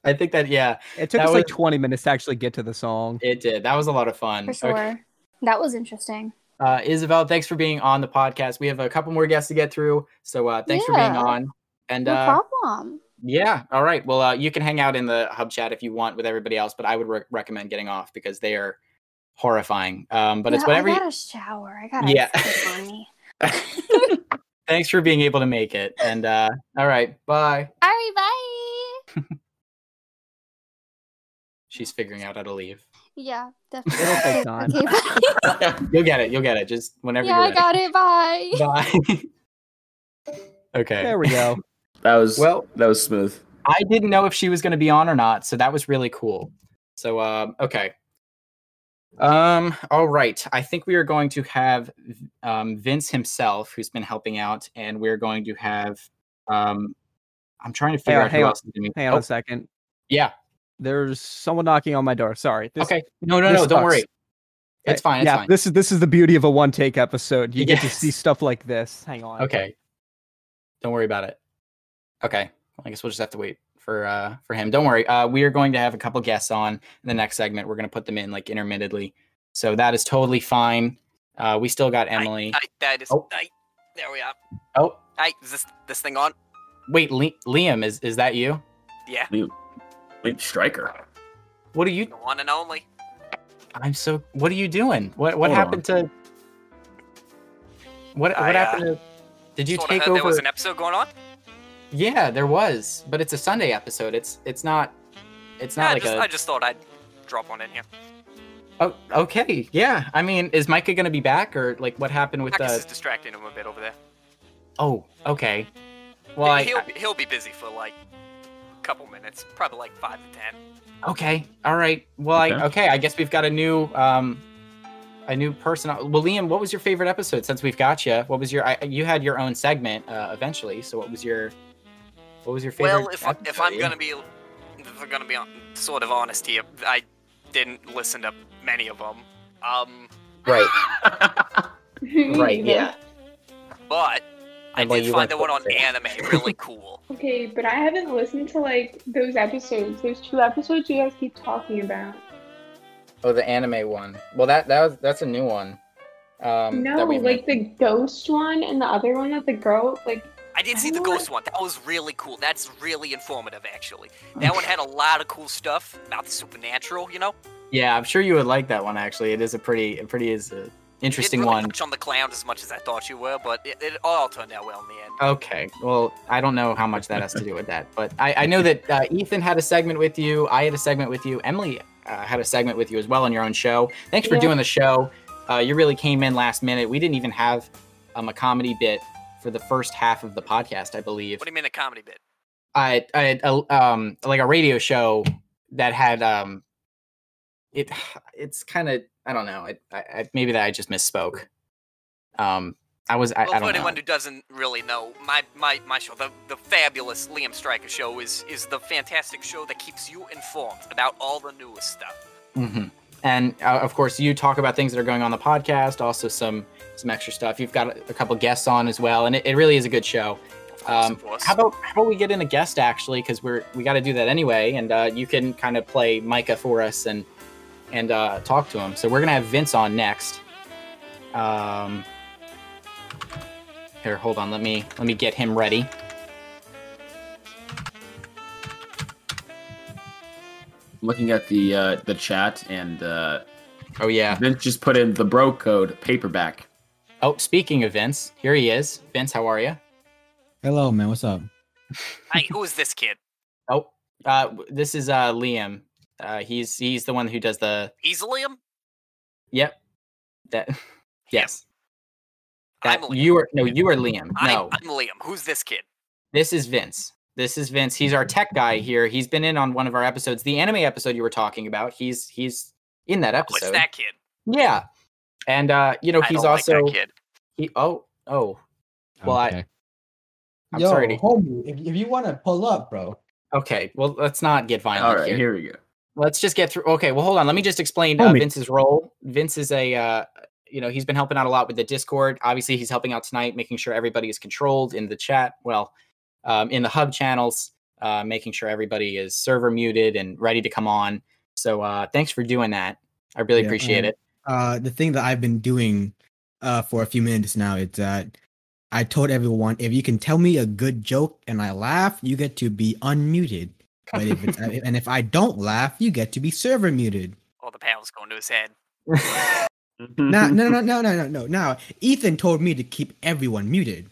I think that yeah, It took That us like 20 minutes to actually get to the song. it did. That was a lot of fun. For sure. That was interesting. Uh, Isabel, thanks for being on the podcast. We have a couple more guests to get through, so uh, thanks for being on. And No uh, problem. yeah, all right. Well, uh, you can hang out in the hub chat if you want with everybody else, but I would re- recommend getting off because they are horrifying. Um, but it's whatever. I got a shower. I got Yeah. yeah. me. Thanks for being able to make it. And uh, all right, bye. All right, bye. She's figuring out how to leave. Yeah, definitely. It'll take time. Okay. You'll get it. You'll get it. Just whenever yeah, you're I got it. Bye. Bye. okay. There we go. That was Well- That was smooth. I didn't know if she was going to be on or not, so that was really cool. So, um, okay. Um, all right. I think we are going to have um, Vince himself, who's been helping out, and we're going to have. Um, I'm trying to figure on, out hang who on, else is going to be. Hang on Oh, a second. yeah. There's someone knocking on my door. Sorry. This, okay. No, no, this no. Don't worry. It's fine. It's yeah, fine. this is this is the beauty of a one take episode. You get to see stuff like this. Hang on. Okay. Don't worry about it. Okay. Well, I guess we'll just have to wait for uh for him. Don't worry. Uh we are going to have a couple guests on in the next segment. We're going to put them in like intermittently. So that is totally fine. Uh we still got Emily. I, that is. Oh. I, there we are. oh, Hey, is this this thing on? wait, Le- Liam is is that you? Yeah, Wait, Stryker. What are you the one and only. I'm so What are you doing? What what Hold happened to What I, what uh, happened to Did you take over There was an episode going on. Yeah, there was, but it's a Sunday episode. It's it's not it's Yeah, not I like just a I just thought I'd drop one in here. Oh, okay. Yeah. I mean, is Micah gonna be back, or like what happened with Marcus the? is distracting him a bit over there. Oh, okay. Well, he'll I- be, he'll be busy for like a couple minutes, probably like five to ten. okay. All right. Well, I Okay. okay. I guess we've got a new um, a new person. Well, Liam, what was your favorite episode since we've got you? What was your? I, you had your own segment uh, eventually. So what was your? What was your favorite? Well, if I, if episode? I'm gonna be if I'm gonna be sort of honest here, I didn't listen to many of them. Um, right, right, yeah. but I And, well, did you find the one on for it. anime really cool. Okay, but I haven't listened to like those episodes. Those two episodes you guys keep talking about. Oh, the anime one. Well, that that was that's a new one. Um, no, that we like the ghost one and the other one that the girl like. I did see I the don't ghost one. That was really cool. That's really informative, actually. That one had a lot of cool stuff about the supernatural. You know, Yeah, I'm sure you would like that one. Actually, it is a pretty, it pretty is a interesting you didn't really one. touch on the clowns as much as I thought you were, but it, it all turned out well in the end. Okay, well, I don't know how much that has to do with that, but I, I know that uh, Ethan had a segment with you. I had a segment with you. Emily uh, had a segment with you as well on your own show. Thanks for Yeah. doing the show. Uh, you really came in last minute. We didn't even have um, a comedy bit for the first half of the podcast, I believe. What do you mean a comedy bit? I, I um like a radio show that had um it it's kind of I don't know I, I I- maybe that I just misspoke. Um, I was I, Well, I for don't know. For anyone who doesn't really know, my my, my show, the, the fabulous Liam Stryker show, is is the fantastic show that keeps you informed about all the newest stuff. Mm-hmm. And uh, of course, you talk about things that are going on the podcast, also some some extra stuff. You've got a, a couple guests on as well, and it, it really is a good show. Um, how about how about we get in a guest actually, because we're we got to do that anyway, and uh, you can kind of play Micah for us and and uh, talk to him. So we're gonna have Vince on next. Um, here, hold on. Let me let me get him ready. Looking at the uh, the chat and uh, Oh yeah. Vince just put in the bro code paperback. Oh, speaking of Vince, here he is. Vince, how are you? Hello, man. What's up? hey, who is this kid? Oh, uh, this is uh Liam. Uh, he's he's the one who does the. He's Liam. Yep. That. Yes. I'm That Liam. you are no, you are Liam. No, I'm, I'm Liam. Who's this kid? this is Vince. This is Vince. He's our tech guy here. He's been in on one of our episodes, the anime episode you were talking about. He's he's in that Oh, it's episode. that kid. Yeah, and uh, you know I he's don't like that also kid. he. Oh oh. Well, Okay. I I'm Yo, sorry. To, homie, if, if you want to pull up, bro. okay, well let's not get violent All right, here. here we go. Let's just get through. Okay, well, hold on. Let me just explain uh. Vince's role. Vince is a, uh, you know, he's been helping out a lot with the Discord. Obviously, he's helping out tonight, making sure everybody is controlled in the chat. Well, um, in the hub channels, uh, making sure everybody is server muted and ready to come on. So, uh, thanks for doing that. I really Yeah, appreciate it. Uh, the thing that I've been doing uh, for a few minutes now is that I told everyone if you can tell me a good joke and I laugh, you get to be unmuted. But if it's, uh, and if I don't laugh, you get to be server muted. All the panels going to his head. no, no, no, no, no, no, no. Now, Ethan told me to keep everyone muted,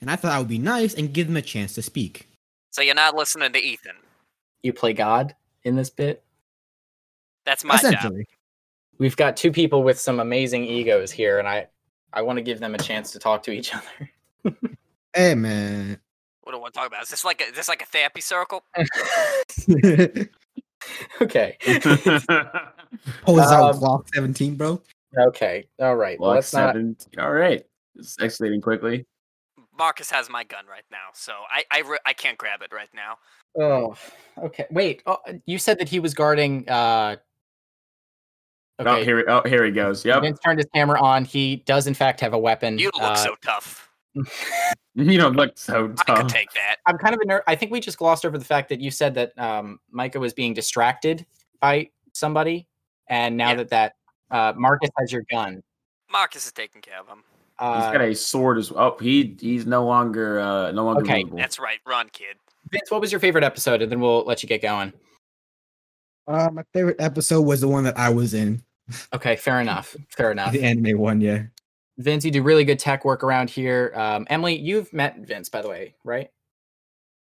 and I thought I would be nice and give them a chance to speak. So you're not listening to Ethan. you play God in this bit. That's my job. We've got two people with some amazing egos here, and I I want to give them a chance to talk to each other. Hey man. What do I want to talk about? Is this like a, is this like a therapy circle? okay. Pulls out Um, Glock 17, bro. Okay. All right. Well, Block let's not. All right. It's escalating quickly. Marcus has my gun right now, so I I, re- I can't grab it right now. Oh. Okay. Wait. Oh, you said that he was guarding. uh Oh, Okay. here, oh, here he goes. Yep. Vince turned his camera on. He does, in fact, have a weapon. You look Uh, so tough. You don't look so tough. I could take that. I'm kind of a ner- I think we just glossed over the fact that you said that um, Micah was being distracted by somebody, and now Yeah. that that uh, Marcus has your gun. Marcus is taking care of him. He's got a sword as well. Oh, he he's no longer uh no longer Okay, visible. That's right. Run, kid. Vince, what was your favorite episode? And then we'll let you get going. Uh, my favorite episode was the one that I was in. Okay, fair enough. Fair enough. The anime one, yeah. Vince, you do really good tech work around here. Um, Emily, you've met Vince, by the way, right?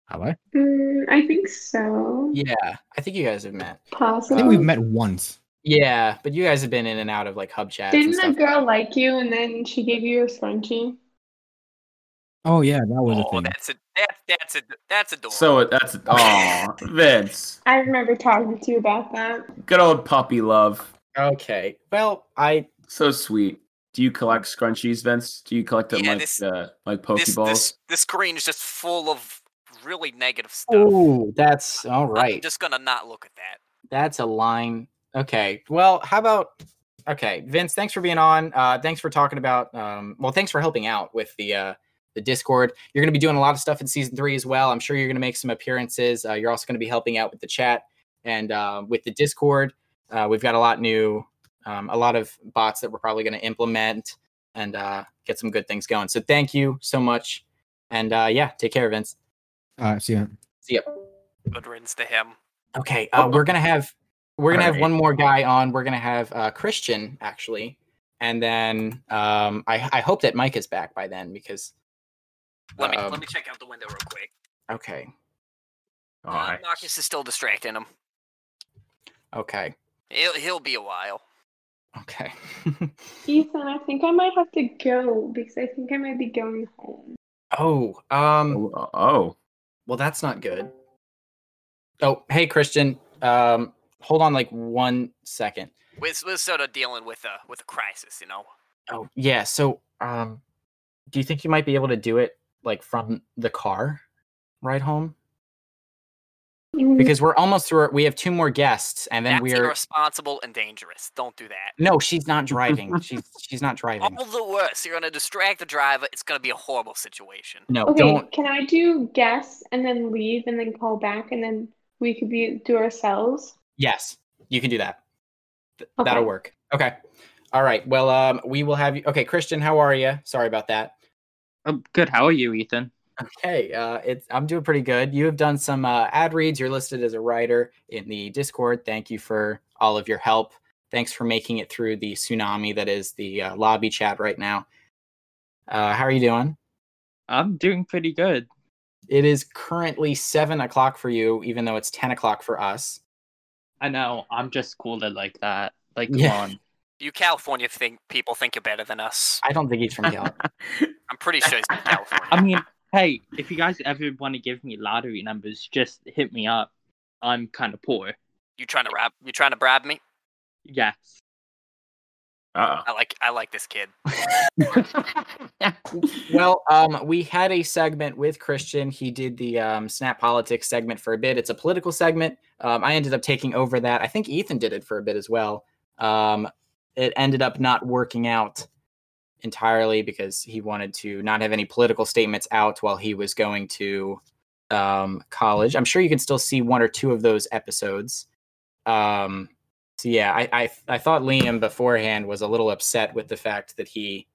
Have I? Mm, I think so. Yeah, I think you guys have met. Possibly. I think we've met once. Yeah, but you guys have been in and out of like hub chats Didn't the girl like you and then she gave you a scrunchie? Oh yeah, that was a Oh, thing. that's a that that's a that's adorable. So it- that's oh Vince. I remember talking to you about that. Good old puppy love. Okay. Well, I So sweet. Do you collect scrunchies, Vince? Do you collect them Yeah, like this- uh, like Pokeballs? this this screen is just full of really negative stuff. Oh, that's all right. I'm just gonna not look at that. That's a line. Okay. Well, how about okay, Vince, thanks for being on. Uh thanks for talking about um well, thanks for helping out with the uh the Discord. You're going to be doing a lot of stuff in season 3 as well. I'm sure you're going to make some appearances. Uh, you're also going to be helping out with the chat and uh, with the Discord. Uh, we've got a lot new um, a lot of bots that we're probably going to implement and uh, get some good things going. So thank you so much. And uh, yeah, take care, Vince. Uh, see ya. See ya. Good riddance to him. Okay, uh, we're gonna have we're gonna have Alright. one more guy on. We're gonna have uh, Christian actually, and then um, I I hope that Mike is back by then because Let me um, let me check out the window real quick. okay All Uh, right. Marcus is still distracting him. okay He'll he'll be a while. Okay. Ethan, I think I might have to go because I think I might be going home. oh um Oh, oh. well that's not good. Oh hey Christian um hold on like one second. We're, we're sort of dealing with a with a crisis, you know. Oh yeah so um do you think you might be able to do it like from the car ride home because we're almost through. our- We have two more guests, and then That's we're irresponsible and dangerous. Don't do that. No, she's not driving. she's she's not driving. All the worse. You're gonna distract the driver. It's gonna be a horrible situation. No, Okay, don't. can I do guess and then leave and then call back and then we could be do ourselves? Yes, you can do that. Th- Okay. That'll work. Okay. All right. Well, um, we will have you. Okay, Christian, how are you? Sorry about that. Oh, good. How are you, Ethan? Okay, uh, it's I'm doing pretty good. You have done some uh, ad reads. You're listed as a writer in the Discord. Thank you for all of your help. Thanks for making it through the tsunami that is the uh, lobby chat right now. Uh, how are you doing? I'm doing pretty good. It is currently seven o'clock for you, even though it's ten o'clock for us. I know. I'm just cool cooler like that. Like, come Yeah. on. You California think people think you're better than us. I don't think he's from Cal. I'm pretty sure he's from California. I mean, hey, if you guys ever want to give me lottery numbers, just hit me up. I'm kind of poor. You trying to rap? You trying to bribe me? Yes. Uh I like I like this kid. well, um, we had a segment with Christian. He did the um, Snap Politics segment for a bit. It's a political segment. Um, I ended up taking over that. I think Ethan did it for a bit as well. Um, it ended up not working out entirely because he wanted to not have any political statements out while he was going to um, college. I'm sure you can still see one or two of those episodes. Um, so yeah, I, I I thought Liam beforehand was a little upset with the fact that he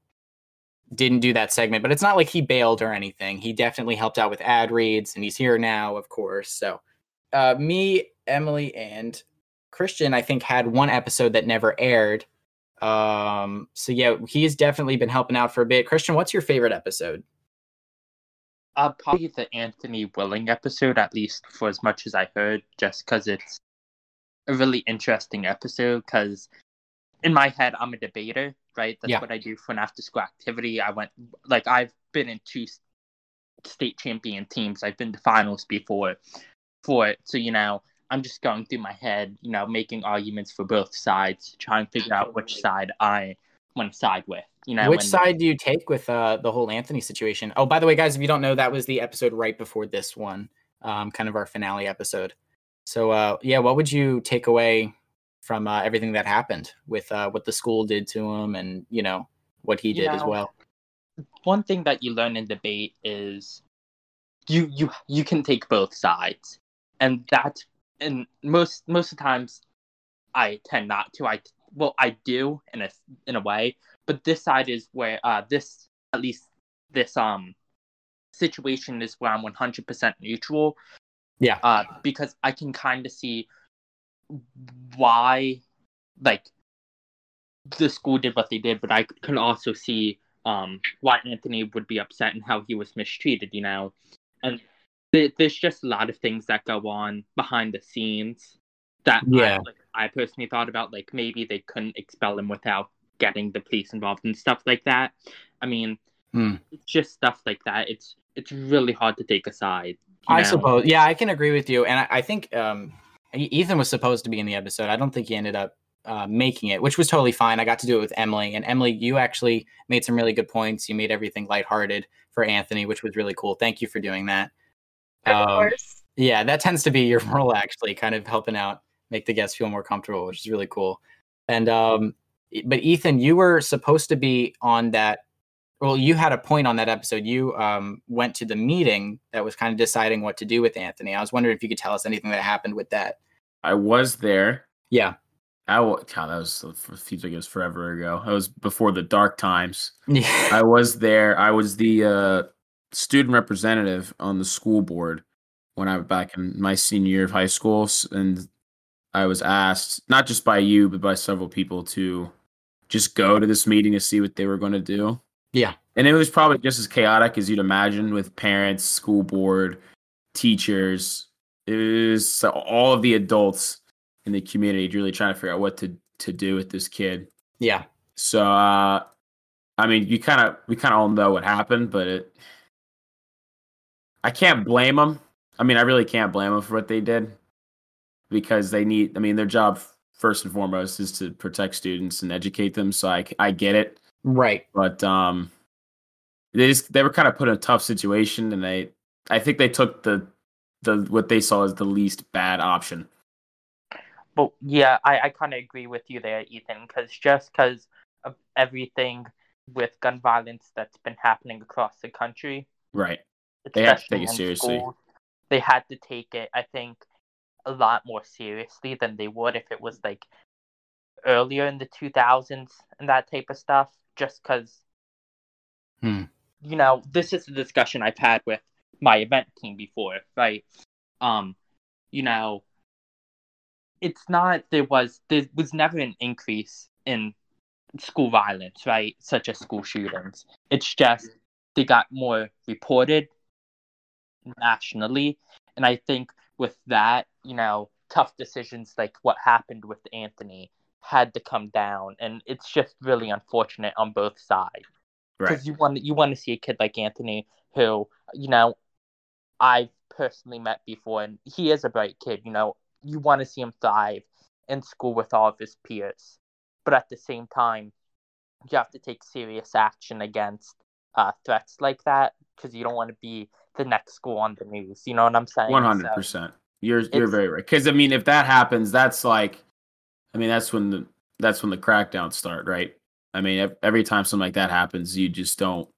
didn't do that segment, but it's not like he bailed or anything. He definitely helped out with ad reads, and he's here now, of course. So, uh, me, Emily, and Christian, I think, had one episode that never aired. Um, so yeah, he's definitely been helping out for a bit. Christian, what's your favorite episode? Uh, probably the Anthony Willing episode, at least for as much as I heard, just because it's a really interesting episode because in my head I'm a debater, right? That's Yeah. what I do for an after school activity. I went like I've been in two state champion teams. I've been to finals before for it. So, you know, I'm just going through my head, you know, making arguments for both sides, trying to figure out which side I want to side with. You know, Which and- side do you take with uh, the whole Anthony situation? Oh, by the way, guys, if you don't know, that was the episode right before this one, um, kind of our finale episode. So, uh, yeah, what would you take away from uh, everything that happened with uh, what the school did to him, and you know what he You did as well? one thing that you learn in debate is you you you can take both sides and that and most most of the times i tend not to i well i do in a in a way but this side is where uh this at least this um situation is where i'm 100% neutral Yeah. uh because i can kind of see why like the school did what they did, but I can also see um, why Anthony would be upset and how he was mistreated, you know. And there's just a lot of things that go on behind the scenes that Yeah. I, like, I personally thought about. Like maybe they couldn't expel him without getting the police involved and stuff like that. I mean, Hmm. it's just stuff like that. It's it's really hard to take a side. you I know? suppose. Yeah, I can agree with you, and I, I think um, Ethan was supposed to be in the episode. I don't think he ended up uh, making it, which was totally fine. I got to do it with Emily, and Emily, you actually made some really good points. You made everything lighthearted for Anthony, which was really cool. Thank you for doing that. Of Um, course. Yeah, that tends to be your role, actually, kind of helping out, make the guests feel more comfortable, which is really cool. And um, but Ethan, you were supposed to be on that. Well, you had a point on that episode. You um, went to the meeting that was kind of deciding what to do with Anthony. I was wondering if you could tell us anything that happened with that. I was there. Yeah. I wa- God, that was it feels like it was forever ago. That was before the dark times. Yeah. I was there. I was the uh, student representative on the school board when I was back in my senior year of high school, and I was asked not just by you but by several people to just go to this meeting to see what they were going to do. Yeah. And it was probably just as chaotic as you'd imagine with parents, school board, teachers. It was all of the adults in the community really trying to figure out what to to do with this kid. Yeah. So uh I mean, you kind of we kind of all know what happened, but it I can't blame them. I mean, I really can't blame them for what they did because they need I mean, their job first and foremost is to protect students and educate them, so I I get it. Right. But um they just they were kind of put in a tough situation and they I think they took the the what they saw as the least bad option. Well, yeah, I, I kind of agree with you there, Ethan, because just because of everything with gun violence that's been happening across the country, Right. They have to take it seriously. schools, they had to take it, I think, a lot more seriously than they would if it was like earlier in the 2000s and that type of stuff, just because, Hmm. you know, this is a discussion I've had with my event team before, right? Um, you know, it's not there was there was never an increase in school violence, right? Such as school shootings. It's just they got more reported nationally. And I think with that, you know, tough decisions like what happened with Anthony had to come down. And it's just really unfortunate on both sides. Right. Because you want you want to see a kid like Anthony who, you know, I've personally met before and he is a bright kid, you know, you want to see him thrive in school with all of his peers. But at the same time, you have to take serious action against uh, threats like that because you don't want to be the next school on the news. You know what I'm saying? One hundred percent. You're you're It's- very right. Because I mean, if that happens, that's like, I mean, that's when the that's when the crackdowns start, right? I mean, ev- every time something like that happens, you just don't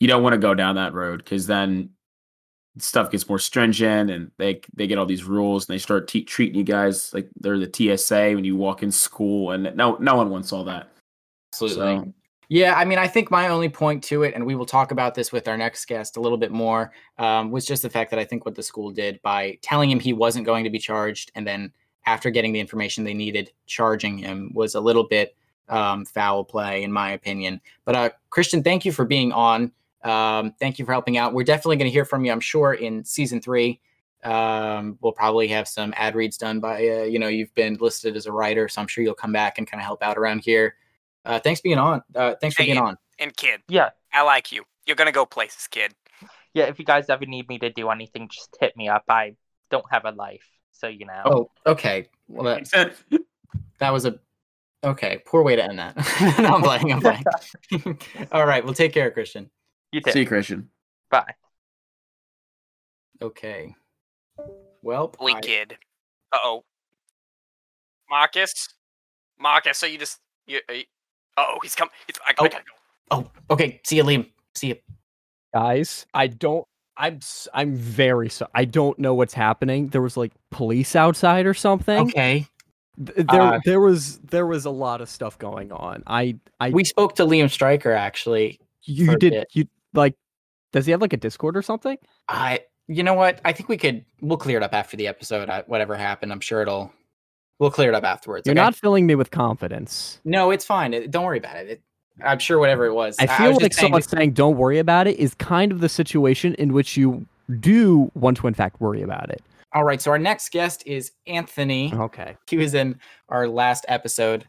you don't want to go down that road because then stuff gets more stringent and they they get all these rules and they start te- treating you guys like they're the TSA when you walk in school and no no one wants all that. Absolutely. So- Yeah, I mean, I think my only point to it, and we will talk about this with our next guest a little bit more, um, was just the fact that I think what the school did by telling him he wasn't going to be charged, and then after getting the information they needed, charging him was a little bit um, foul play, in my opinion. But uh, Christian, thank you for being on. Um, thank you for helping out. We're definitely going to hear from you, I'm sure, in season three. Um, we'll probably have some ad reads done by uh, you know you've been listed as a writer, so I'm sure you'll come back and kind of help out around here. Uh, thanks for being on. Uh, thanks for Hey, being and- on. And kid, Yeah. I like you. You're gonna go places, kid. Yeah, if you guys ever need me to do anything, just hit me up. I don't have a life, so you know. Oh, okay. Well, that that was a okay. Poor way to end that. no, I'm playing. I'm playing. All right. Well, take care, Christian. You too. See you, Christian. Bye. Okay. Well, Wait, I- kid. Uh oh. Marcus. Marcus, are you just you? Uh oh, he's come. He's, I, I Oh. gotta go. Oh, okay. See you, Liam. See you. guys i don't i'm I'm very so i don't know what's happening there was like police outside or something Okay. Th- there Uh, there was there was a lot of stuff going on i i We spoke to Liam Stryker actually. you did bit. you like does he have like a discord or something I. You know what? I think we could. We'll clear it up after the episode. I, whatever happened, I'm sure it'll. We'll clear it up afterwards. you're okay? not filling me with confidence No, it's fine. It, don't worry about it. it. I'm sure whatever it was. i was feel just like saying someone that- saying don't worry about it is kind of the situation in which you do want to in fact worry about it All right. So our next guest is Anthony. okay he was in our last episode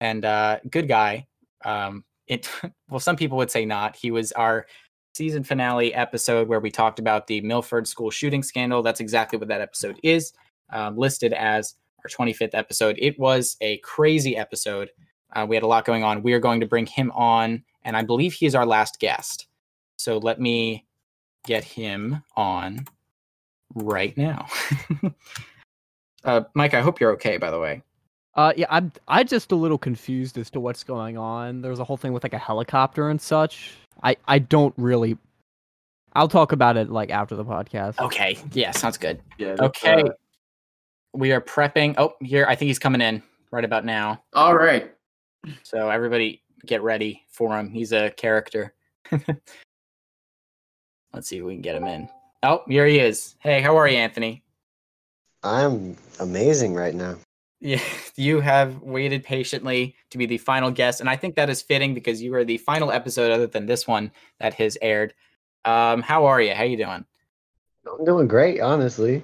and uh good guy um it well some people would say not he was our season finale episode where we talked about the milford school shooting scandal that's exactly what that episode is um, listed as our 25th episode it was a crazy episode uh, we had a lot going on we are going to bring him on and i believe he is our last guest so let me get him on right now uh mike i hope you're okay by the way Uh, yeah, I'm I just a little confused as to what's going on. There's a whole thing with like a helicopter and such. I I don't really. I'll talk about it like after the podcast. Okay. Yeah, sounds good. Yeah. Okay. uh, We are prepping. Oh, here. I think he's coming in right about now. all right. So everybody get ready for him. He's a character. Let's see if we can get him in. Oh, here he is. Hey, how are you, Anthony? I'm amazing right now. Yeah, you have waited patiently to be the final guest, and I think that is fitting because you are the final episode, other than this one, that has aired. Um, how are you? How you doing? I'm doing great, honestly.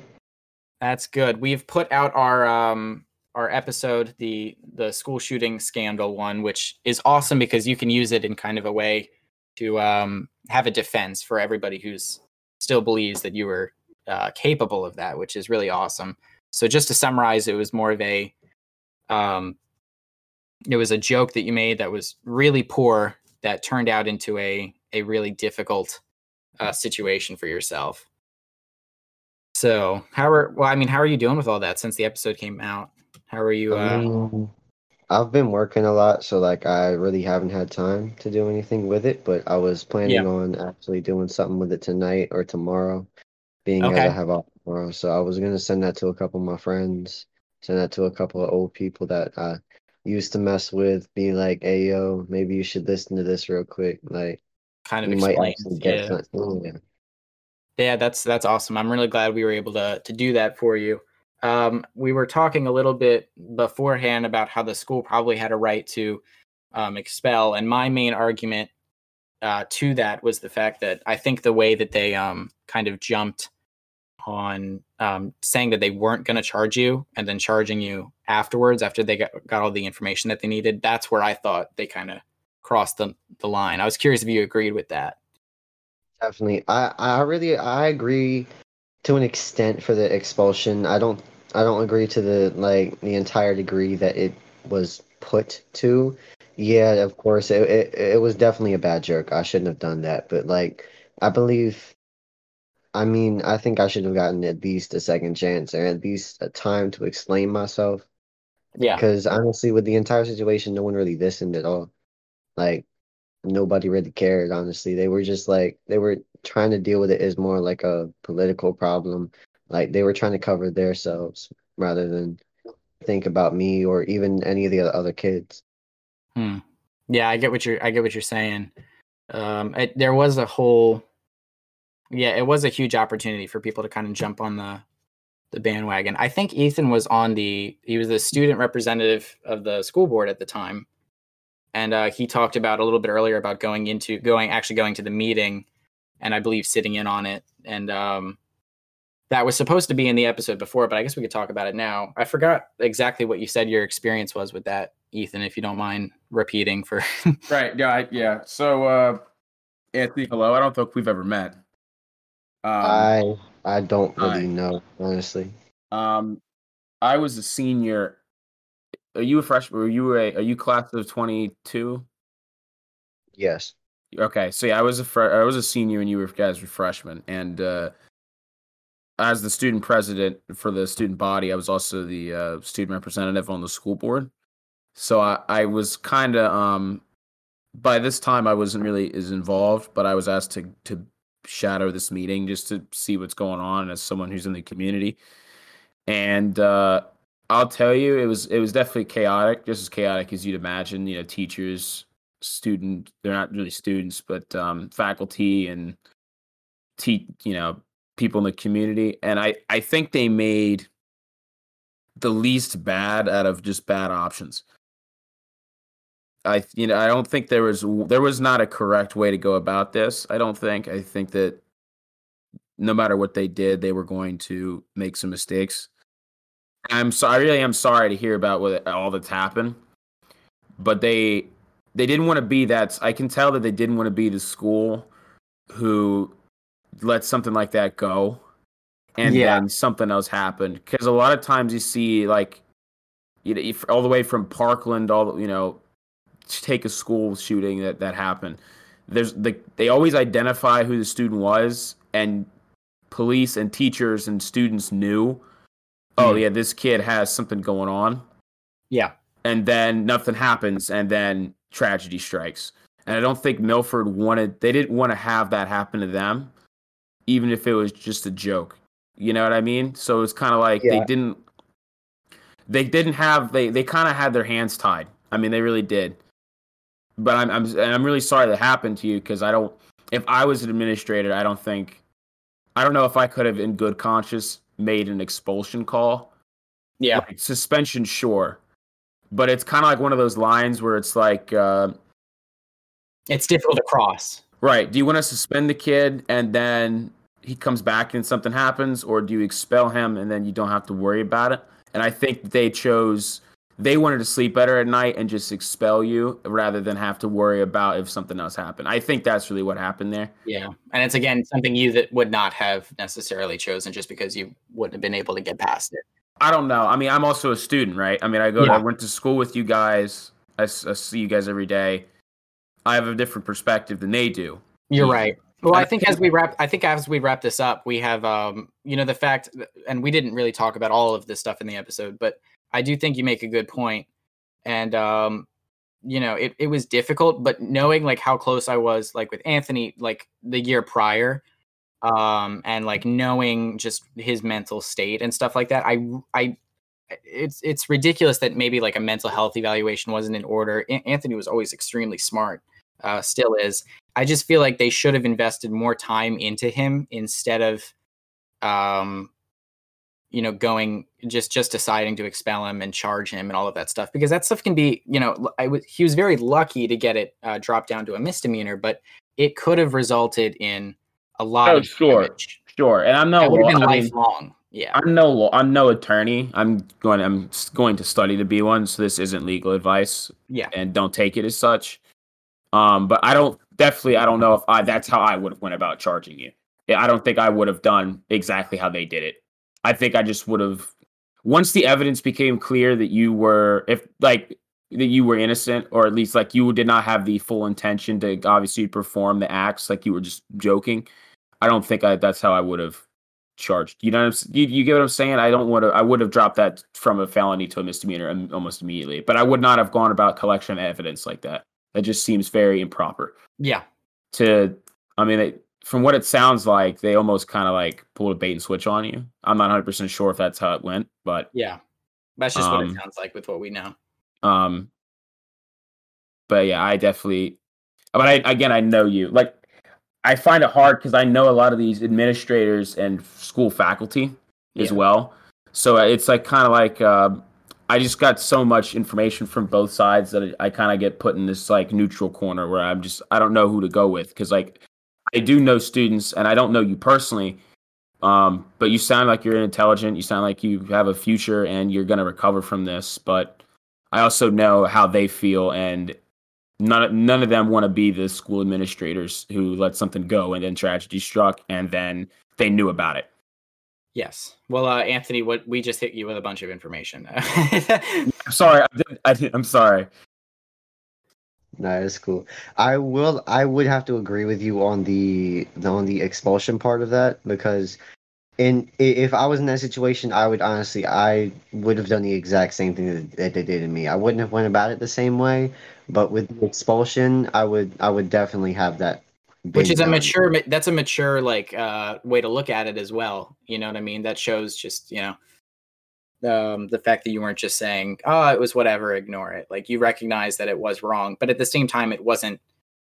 That's good. We've put out our um our episode, the the school shooting scandal one, which is awesome because you can use it in kind of a way to um have a defense for everybody who's still believes that you were uh, capable of that, which is really awesome. So just to summarize, it was more of a um it was a joke that you made that was really poor that turned out into a a really difficult uh, situation for yourself. So, how are well? I mean, how are you doing with all that since the episode came out? How are you? Uh, mean, I've been working a lot, so like I really haven't had time to do anything with it. But I was planning Yeah. on actually doing something with it tonight or tomorrow, being Okay. as I have off tomorrow. So I was gonna send that to a couple of my friends, send that to a couple of old people that I used to mess with, be like, "Hey, yo, maybe you should listen to this real quick." Like, kind of you might actually get Yeah. something. Yeah. Yeah, that's that's awesome. I'm really glad we were able to to do that for you. Um, we were talking a little bit beforehand about how the school probably had a right to um, expel, and my main argument uh, to that was the fact that I think the way that they um, kind of jumped on um, saying that they weren't going to charge you and then charging you afterwards after they got, got all the information that they needed, that's where I thought they kind of crossed the, the line. I was curious if you agreed with that. Definitely. I I really I agree to an extent for the expulsion. I don't I don't agree to the like the entire degree that it was put to. Yeah, of course it it, it was definitely a bad joke. I shouldn't have done that, but like I believe I mean, I think I should have gotten at least a second chance or at least a time to explain myself. Yeah. Because honestly, with the entire situation, no one really listened at all. Like nobody really cared, honestly. They were just like they were trying to deal with it as more like a political problem. Like they were trying to cover themselves rather than think about me or even any of the other kids. Hmm. Yeah, I get what you're. I get what you're saying. Um, it, there was a whole. Yeah, it was a huge opportunity for people to kind of jump on the, the bandwagon. I think Ethan was on the. He was the student representative of the school board at the time, and uh, he talked about a little bit earlier about going into going actually going to the meeting, and I believe sitting in on it. And um, that was supposed to be in the episode before, but I guess we could talk about it now. I forgot exactly what you said your experience was with that, Ethan, if you don't mind repeating for Right. Yeah. I, yeah. So, uh, Anthony, hello. I don't think we've ever met. Um, I I don't really Hi. know honestly. um, I was a senior. Are you a freshman? Are you a? Are you class of twenty two? Yes. Okay, so yeah, I was a fre- I was a senior and you were guys were freshmen, and uh, as the student president for the student body, I was also the uh, student representative on the school board. So I, I was kind of um, by this time I wasn't really as involved, but I was asked to to shadow this meeting just to see what's going on as someone who's in the community, and uh, I'll tell you, it was it was definitely chaotic, just as chaotic as you'd imagine. You know, teachers student they're not really students but um faculty and te- you know people in the community. And i i think they made the least bad out of just bad options. I you know i don't think there was there was not a correct way to go about this i don't think. I think that no matter what they did they were going to make some mistakes i'm sorry i really am sorry to hear about what all that's happened but they they didn't want to be that i can tell that they didn't want to be the school who let something like that go and Yeah. then something else happened because a lot of times you see like you know all the way from parkland all you know take a school shooting that that happened there's the they always identify who the student was and police and teachers and students knew oh yeah. this kid has something going on. Yeah. and then nothing happens and then tragedy strikes. And i don't think milford wanted they didn't want to have that happen to them even if it was just a joke. You know what i mean? So it's kind of like they didn't they didn't have they they kind of had their hands tied. I mean they really did. But i'm i'm, and I'm really sorry that happened to you because i don't if i was an administrator i don't think i don't know if i could have in good conscience made an expulsion call Yeah. like, suspension sure but it's kind of like one of those lines where it's like uh, It's difficult to cross. right do you want to suspend the kid and then he comes back and something happens or do you expel him and then you don't have to worry about it and i think they chose they wanted to sleep better at night and just expel you rather than have to worry about if something else happened i think that's really what happened there Yeah. And it's again something you that would not have necessarily chosen just because you wouldn't have been able to get past it. I don't know. I mean, I'm also a student, right? I mean, I go. To, I went to school with you guys. I see you guys every day. I have a different perspective than they do. You're right. Well, I think as we wrap, I think as we wrap this up, we have, um, you know, the fact, and we didn't really talk about all of this stuff in the episode, but I do think you make a good point, and um, you know, it it was difficult, but knowing like how close I was, like with Anthony, like the year prior, um, and like knowing just his mental state and stuff like that, I I. It's it's ridiculous that maybe like a mental health evaluation wasn't in order. An- Anthony was always extremely smart, uh, still is. I just feel like they should have invested more time into him instead of, um, you know, going just just deciding to expel him and charge him and all of that stuff because that stuff can be, you know, I was he was very lucky to get it uh, dropped down to a misdemeanor, but it could have resulted in a lot Oh, of sure, damage. sure. And I'm no. That would have law- been I mean, lifelong. Yeah. I'm no. law- I'm no attorney. I'm going. I'm going to study to be one. So this isn't legal advice. Yeah. And don't take it as such. Um, but I don't definitely. I don't know if I. That's how I would have went about charging you. I don't think I would have done exactly how they did it. I think I just would have. Once the evidence became clear that you were, if like that you were innocent, or at least like you did not have the full intention to obviously perform the acts, like you were just joking. I don't think I. That's how I would have charged. You know, what I'm, you, you get what I'm saying? I don't want to. I would have dropped that from a felony to a misdemeanor almost immediately, but I would not have gone about collection of evidence like that. That just seems very improper. Yeah. To, I mean, it, from what it sounds like, they almost kind of like pulled a bait and switch on you. I'm not 100 percent sure if that's how it went, but Yeah. That's just what it Um, sounds like with what we know. um, but yeah, I definitely. But I again, I know you. Like, I find it hard because I know a lot of these administrators and school faculty as well. So uh, it's like kind of like um I just got so much information from both sides that I, I kind of get put in this like neutral corner where I'm just I don't know who to go with because like do know students and I don't know you personally, Um, but you sound like you're intelligent. You sound like you have a future and you're going to recover from this. But I also know how they feel, and none none of them want to be the school administrators who let something go and then tragedy struck, and then they knew about it. Yes. Well, uh, Anthony, what we just hit you with a bunch of information. I'm sorry. I did, I I'm sorry. No, it's cool. I will. I would have to agree with you on the on the expulsion part of that because, in if I was in that situation, I would honestly, I would have done the exact same thing that, that they did to me. I wouldn't have went about it the same way, but with the expulsion, I would. I would definitely have that. which is a mature that's a mature like uh way to look at it as well you know what i mean that shows just you know um the fact that you weren't just saying oh it was whatever ignore it like you recognize that it was wrong but at the same time it wasn't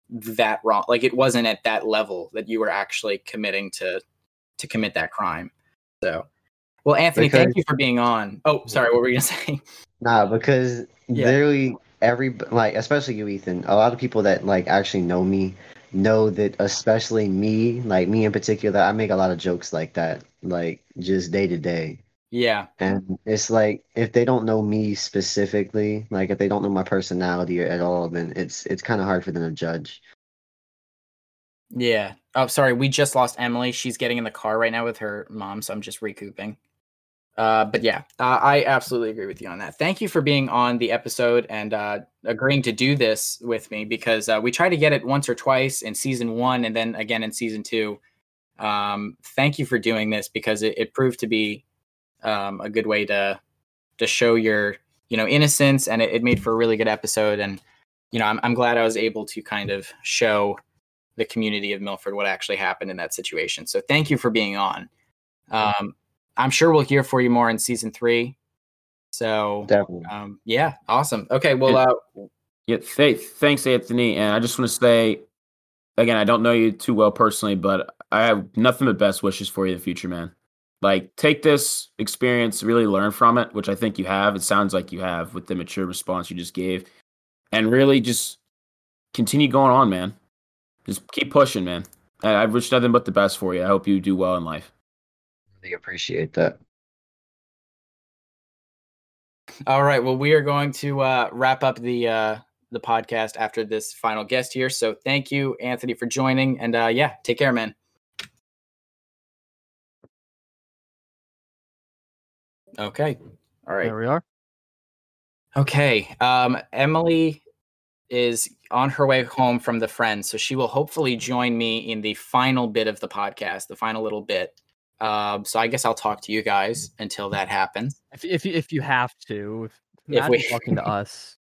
that wrong like it wasn't at that level that you were actually committing to to commit that crime so well anthony thank you for being on oh sorry what were you gonna say Nah, because Yeah. literally every like, especially you, Ethan. A lot of people that like actually know me know that, especially me, like me in particular, I make a lot of jokes like that, like just day to day. Yeah And it's like if they don't know me specifically, like if they don't know my personality at all, then it's it's kind of hard for them to judge. Yeah. Oh, sorry. We just lost Emily. She's getting in the car right now with her mom, so I'm just recouping. Uh, but yeah, uh, I absolutely agree with you on that. Thank you for being on the episode and uh, agreeing to do this with me because uh, we tried to get it once or twice in season one and then again in season two. Um, thank you for doing this because it, it proved to be um, a good way to to show your you know innocence and it, it made for a really good episode and you know I'm, I'm glad I was able to kind of show the community of Milford what actually happened in that situation. So thank you for being on. Um, I'm sure we'll hear for you more in season three. So Definitely. um, yeah, awesome. Okay, well, uh, Yeah, th- thanks, Anthony. And I just want to say, again, I don't know you too well personally, but I have nothing but best wishes for you in the future, man. Like, take this experience, really learn from it, which I think you have. It sounds like you have with the mature response you just gave, and really just continue going on, man. Just keep pushing, man. I, I wish nothing but the best for you. I hope you do well in life. Really appreciate that. all right. Well, we are going to uh, wrap up the uh, the podcast after this final guest here. So thank you, Anthony, for joining, and uh, yeah, take care, man. Okay. All right. There we are. Okay. Um, Emily is on her way home from the friends, so she will hopefully join me in the final bit of the podcast, the final little bit. Um, so I guess I'll talk to you guys until that happens. If if you- if you have to, if, If we- talking to us.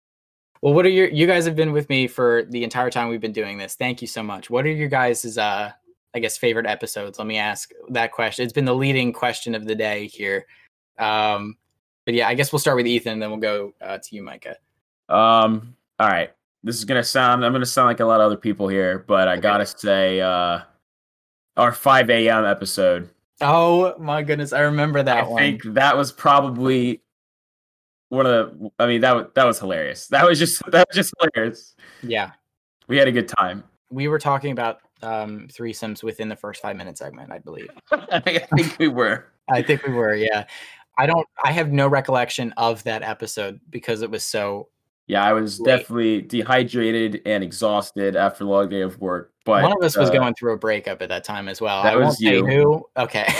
Well, what are your you guys have been with me for the entire time we've been doing this. Thank you so much. What are your guys' uh I guess favorite episodes? Let me ask that question. It's been the leading question of the day here. Um but yeah, I guess we'll start with Ethan and then we'll go uh, to you, Micah. Um, all right. This is gonna sound I'm gonna sound like a lot of other people here, but I gotta say, uh our 5 a.m. episode. Oh my goodness, I remember that one. I one. think that was probably one of the I mean that was that was hilarious. That was just that was just hilarious. Yeah. We had a good time. We were talking about um threesomes within the first five minute segment, I believe. I think we were. I think we were, yeah. I don't I have no recollection of that episode because it was so Yeah, I was Great. definitely dehydrated and exhausted after a long day of work. But one of us was uh, going through a breakup at that time as well. that I won't was say you. who. Okay.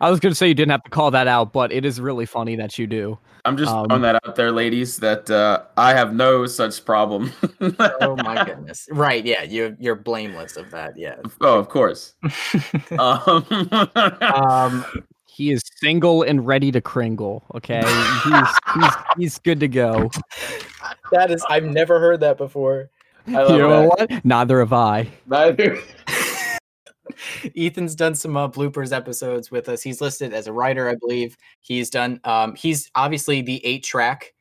I was gonna say you didn't have to call that out, but it is really funny that you do. I'm just Um, throwing that out there, ladies, that uh, I have no such problem. oh my goodness. Right, yeah, you you're blameless of that, yeah. oh, of course. um, Um He is single and ready to kringle. Okay, he's he's he's good to go. that is I've never heard that before. I love You know that. what? Neither have I. Neither. Ethan's done some uh, bloopers episodes with us. He's listed as a writer, I believe. He's done. Um, he's obviously the eight track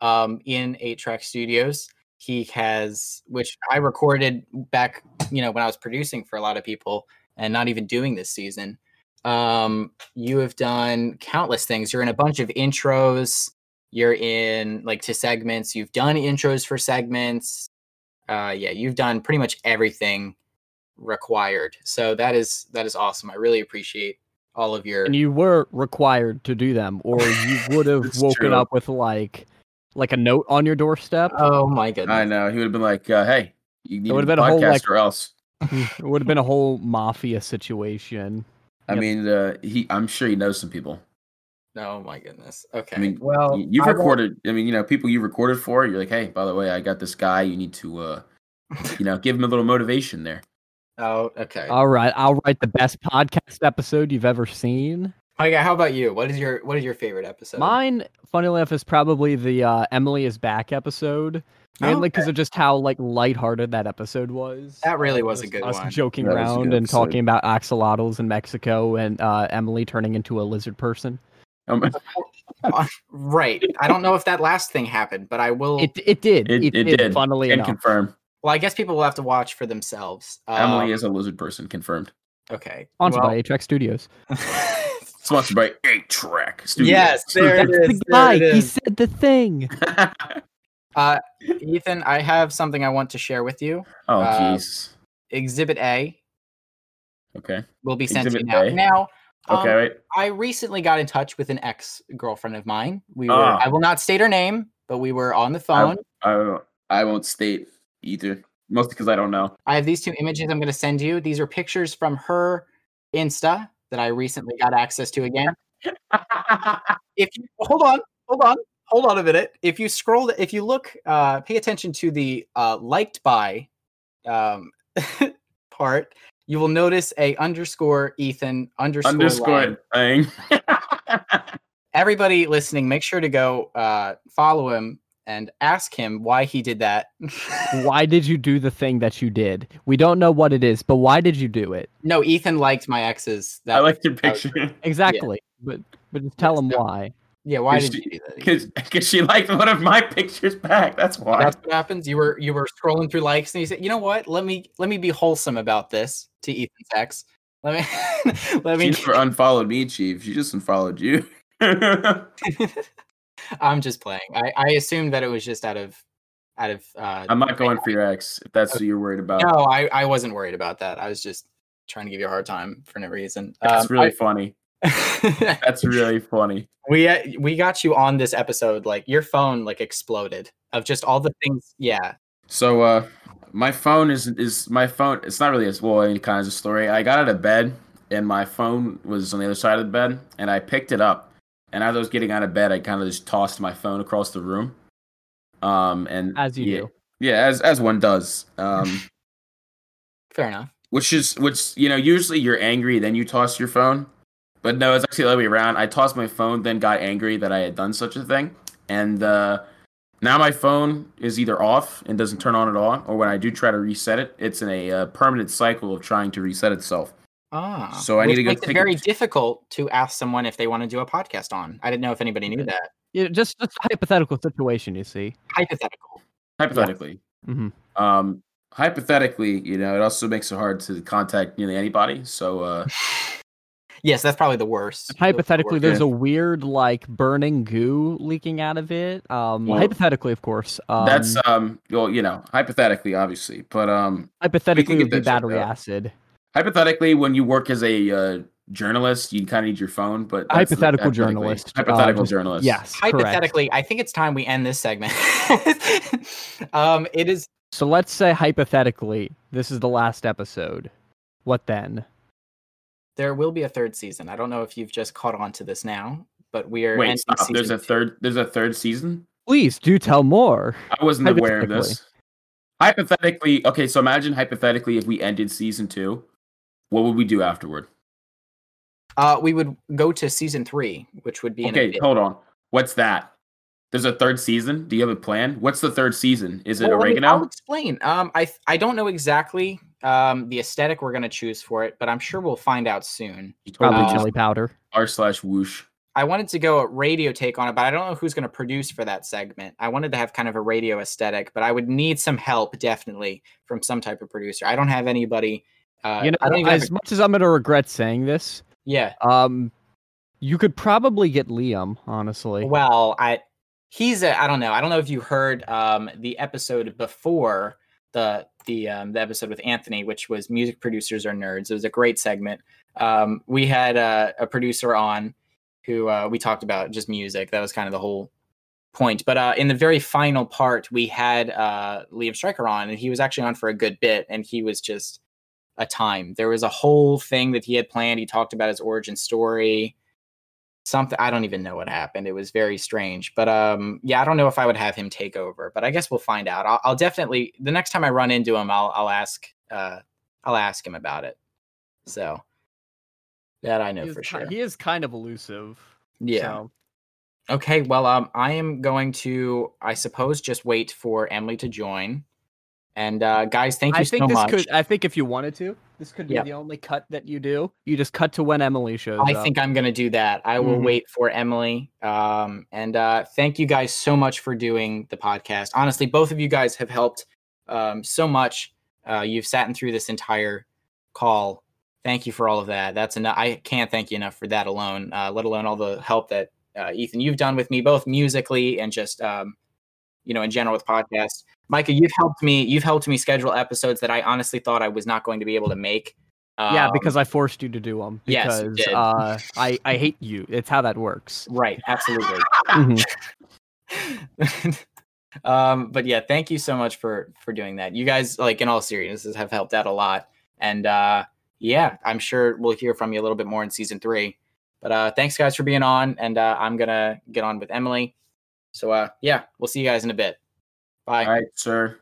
um, in eight track studios. He has, which I recorded back, you know, when I was producing for a lot of people, and not even doing this season. Um, you have done countless things. You're in a bunch of intros. You're in like to segments. You've done intros for segments. Uh, yeah, you've done pretty much everything required. So that is that is awesome. I really appreciate all of your And you were required to do them, or you would have woken true. up with like like a note on your doorstep. Oh my goodness. I know. He would have been like, uh, "Hey, you need would've a been a whole, like- or else." it would have been a whole mafia situation. I Yep. mean, uh, he. I'm sure he knows some people. Oh my goodness. Okay. I mean, well, you've I won't- recorded. I mean, you know, people you recorded for. You're like, hey, by the way, I got this guy. You need to, uh, you know, give him a little motivation there. Oh, okay. All right, I'll write the best podcast episode you've ever seen. Micah, how about you? What is your what is your favorite episode? Mine, funny enough, is probably the uh, Emily is back episode, mainly because of just how like lighthearted that episode was. That really Uh, was a good us one. joking That around and episode. talking about axolotls in Mexico and uh, Emily turning into a lizard person. Um, Uh, right. I don't know if that last thing happened, but I will. It it did. it, It, it did. did. Funnily Can enough. confirm. well, I guess people will have to watch for themselves. Emily Um, is a lizard person. Confirmed. okay. Sponsored well- by HX Studios. Sponsored by Eight Track Studios. Yes, there it That's is. the guy. it He said the thing. Uh, Ethan, I have something I want to share with you. oh, Uh, jeez. Exhibit A Okay. will be sent Exhibit to you now. A. Now, um, Okay. I recently got in touch with an ex girlfriend of mine. We were, Ah. I will not state her name, but we were on the phone. I, won't- I won't state either. Mostly because I don't know. I have these two images I'm going to send you. These are pictures from her Insta that I recently got access to again. If you hold on, hold on, hold on a minute. If you scroll, if you look, uh, pay attention to the uh, liked by um, part, you will notice a underscore Ethan underscore. Lang. Underscore thing. Everybody listening, make sure to go uh, follow him and ask him why he did that. why did you do the thing that you did? We don't know what it is, but why did you do it? no, Ethan liked my ex's. I like your that was- picture Exactly. But but just tell him why. Yeah, why did she- you do that? because because she liked one of my pictures back. That's why. That's what happens. You were you were scrolling through likes and you said, you know what? Let me let me be wholesome about this to Ethan's ex. Let me let me. she never unfollowed me, Chief. She just unfollowed you. I'm just playing. I I assumed that it was just out of out of. uh I'm not going for your ex if that's what you're worried about. No, I I wasn't worried about that. I was just trying to give you a hard time for no reason. That's Um, really I- funny. That's really funny. we uh, we got you on this episode. Like your phone like exploded of just all the things. Yeah. So uh my phone is is my phone it's not really as well any kind of a story. I got out of bed and my phone was on the other side of the bed and I picked it up and as I was getting out of bed I kind of just tossed my phone across the room. Um and As you yeah, do. Yeah, as as one does. Um Fair enough. which is which you know usually you're angry then you toss your phone but no it's actually the other way around i tossed my phone then got angry that i had done such a thing and uh now my phone is either off and doesn't turn on at all or when i do try to reset it it's in a uh, permanent cycle of trying to reset itself Ah. So I need to go makes it take a- very difficult to ask someone if they want to do a podcast on. I didn't know if anybody knew that. Yeah, just just a hypothetical situation, you see. Hypothetical. hypothetically hmm um hypothetically you know it also makes it hard to contact nearly anybody so uh Yes, that's probably the worst. Hypothetically, worst. there's a weird like burning goo leaking out of it. Um, Well, hypothetically, of course. Um, that's um well you know hypothetically obviously but um hypothetically get would be battery out. acid. hypothetically when you work as a uh, journalist you kind of need your phone but that's- Hypothetical hypothetically- journalist, hypothetical just- journalist Yes, correct. hypothetically. I think it's time we end this segment. um, it is. So let's say hypothetically, this is the last episode. What then? There will be a third season. I don't know if you've just caught on to this now, but we are. wait stop. There's season a third there's a third season? Please do tell more. i wasn't aware of this. Hypothetically okay so imagine hypothetically if we ended season two what would we do afterward? Uh, we would go to season three, which would be okay hold on. What's that? There's a third season? Do you have a plan? What's the third season? Is it Well, let me- oregano? I'll explain. Um, I I don't know exactly um the aesthetic we're gonna choose for it, but I'm sure we'll find out soon. Probably Uh, chili powder. r slash whoosh I wanted to go a radio take on it, but I don't know who's going to produce for that segment. I wanted to have kind of a radio aesthetic, but I would need some help definitely from some type of producer. I don't have anybody. Uh, you know, I don't even have as a- much as I'm gonna regret saying this, yeah. um, you could probably get Liam. Honestly, Well, I he's a I don't know. I don't know if you heard um the episode before the the um, the episode with Anthony, which was music producers are nerds. It was a great segment. Um, we had uh, a producer on who uh, we talked about just music. That was kind of the whole point. But uh, in the very final part, we had uh, Liam Stryker on, and he was actually on for a good bit, and he was just a time. There was a whole thing that he had planned. He talked about his origin story. Something I don't even know what happened. It was very strange. But um, yeah, I don't know if I would have him take over. But I guess we'll find out. I'll, I'll definitely the next time I run into him, I'll I'll ask uh, I'll ask him about it. So that I know for sure. He is kind of elusive. Yeah. so- Okay, well, um, I am going to, I suppose, just wait for Emily to join. And uh, guys, thank you I think so this much. could. I think if you wanted to, this could be Yep. the only cut that you do. You just cut to when Emily shows I up. think I'm going to do that. I will Mhm. wait for Emily. Um, and uh, thank you guys so much for doing the podcast. Honestly, both of you guys have helped um, so much. Uh, you've sat in through this entire call. Thank you for all of that. That's enough. I can't thank you enough for that alone. Uh, let alone all the help that uh, Ethan you've done with me, both musically and just um, you know in general with podcasts. Micah, you've helped me. You've helped me schedule episodes that I honestly thought I was not going to be able to make. yeah, Um, because I forced you to do them. Yes, you Because did. uh, I I hate you. It's how that works. Right, absolutely. Mhm. um, but yeah, thank you so much for for doing that. You guys, like in all seriousness, have helped out a lot. And uh, yeah, I'm sure we'll hear from you a little bit more in season three. But uh, thanks guys for being on, and uh, I'm gonna get on with Emily. So uh, yeah, we'll see you guys in a bit. Bye. All right, sir.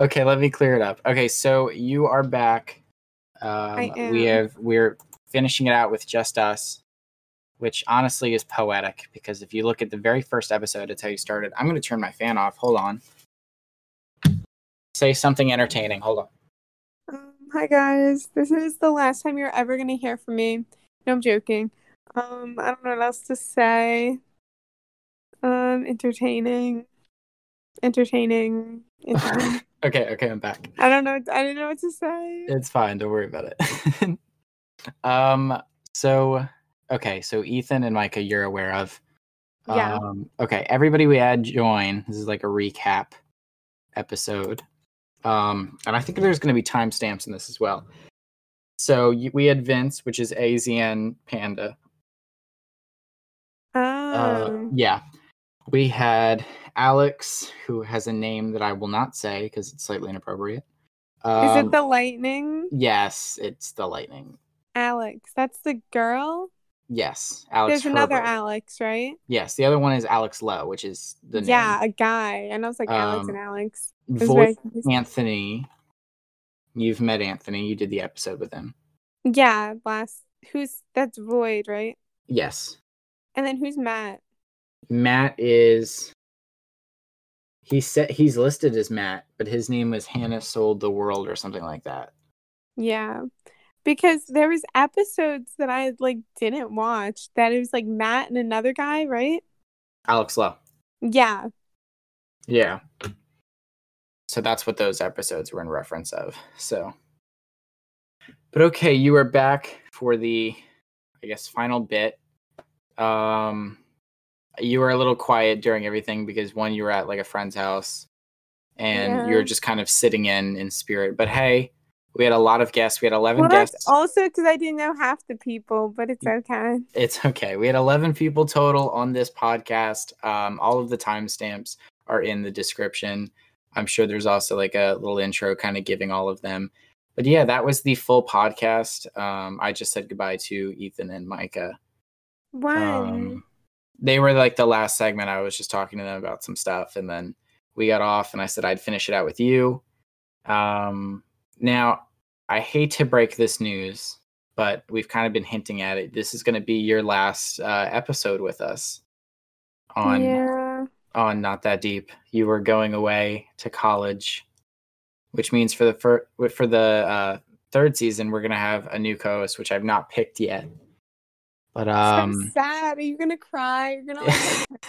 Okay, let me clear it up. Okay, so you are back. Um, I We have we're finishing it out with just us, which honestly is poetic because if you look at the very first episode, it's how you started. I'm going to turn my fan off. Hold on. Say something entertaining. Hold on. Um, hi guys, this is the last time you're ever gonna hear from me. No, I'm joking. Um, I don't know what else to say. Um, entertaining, entertaining. entertaining. Okay, okay, I'm back. I don't know. I didn't know what to say. It's fine. Don't worry about it. um. So, okay. So Ethan and Micah, you're aware of. Yeah. Um, okay. Everybody we had join. This is like a recap episode. Um, and I think there's going to be timestamps in this as well. So we had Vince, which is AZN Panda. Uh, Um, yeah. We had Alex, who has a name that I will not say because it's slightly inappropriate. is Um, it the lightning? Yes, it's the lightning. Alex, that's the girl. Yes, Alex. There's another Alex, right? Yes, the other one is Alex Lowe, which is the yeah, name. a guy. And I was like Alex Um, and Alex. Was very Voice. Anthony. You've met Anthony. You did the episode with him. Yeah, last. Who's that's Void, right? Yes. And then who's Matt? Matt is. He said he's listed as Matt, but his name was Hannah Sold the World or something like that. Yeah. Because there was episodes that I like didn't watch that it was like Matt and another guy, right? Alex Lowe. Yeah. Yeah. So that's what those episodes were in reference of. So, but okay, you are back for the, I guess, final bit. Um, you were a little quiet during everything because one, you were at like a friend's house, and you were just kind of sitting in in spirit. But hey, we had a lot of guests. We had eleven Well, guests. also because I didn't know half the people, but it's okay. It's okay. We had 11 people total on this podcast. Um, all of the timestamps are in the description. I'm sure there's also like a little intro kind of giving all of them. But yeah, that was the full podcast. Um, I just said goodbye to Ethan and Micah. One. Um, they were like the last segment. I was just talking to them about some stuff, and then we got off, and I said I'd finish it out with you. Um, now, I hate to break this news, but we've kind of been hinting at it. This is going to be your last uh, episode with us on yeah. on Not That Deep. You were going away to college, which means for the fir- for the uh, third season, we're going to have a new co-host, which I've not picked yet. But so um, sad. Are you gonna cry? You're gonna like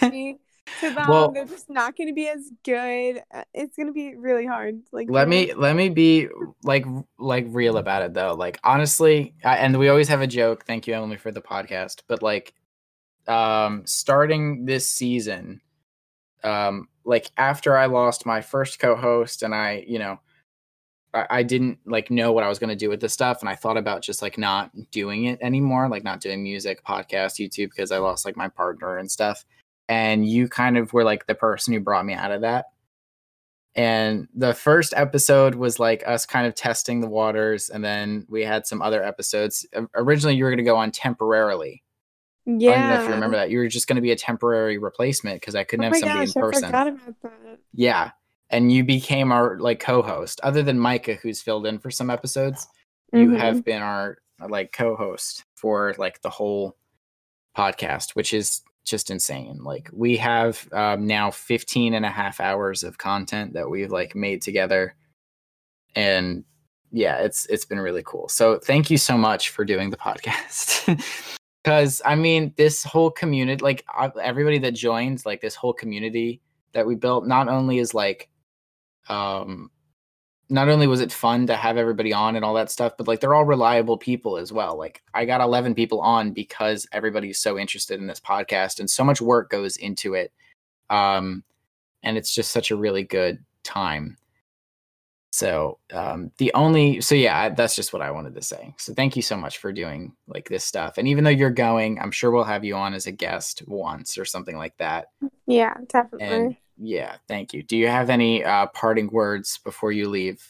to them. Well- They're just not gonna be as good. Uh, It's gonna be really hard. Like let me let me be like like real about it though like honestly I, and we always have a joke thank you emily for the podcast but like um starting this season um like after I lost my first co-host and I, you know, I, I didn't like know what I was going to do with this stuff, and I thought about just like not doing it anymore, like not doing music, podcast, YouTube, because I lost like my partner and stuff. And you kind of were like the person who brought me out of that. And the first episode was like us kind of testing the waters, and then we had some other episodes. Originally, you were going to go on temporarily. I don't know if you Yeah. remember that. You were just going to be a temporary replacement because I couldn't Oh have somebody gosh, in I person. forgot about that. Yeah. And you became our like co-host. Other than Micah, who's filled in for some episodes, you Mhm. have been our like co-host for like the whole podcast, which is just insane. Like we have um, now 15 and a half hours of content that we've like made together. And yeah, it's it's been really cool. So thank you so much for doing the podcast. Cuz I mean, this whole community like uh, everybody that joins, like this whole community that we built not only is like um not only was it fun to have everybody on and all that stuff, but like they're all reliable people as well. Like I got 11 people on because everybody's so interested in this podcast and so much work goes into it. Um, and it's just such a really good time. So um, the only, so yeah, that's just what I wanted to say. So thank you so much for doing like this stuff. And even though you're going, I'm sure we'll have you on as a guest once or something like that. Yeah, definitely. And yeah, thank you. Do you have any uh, parting words before you leave?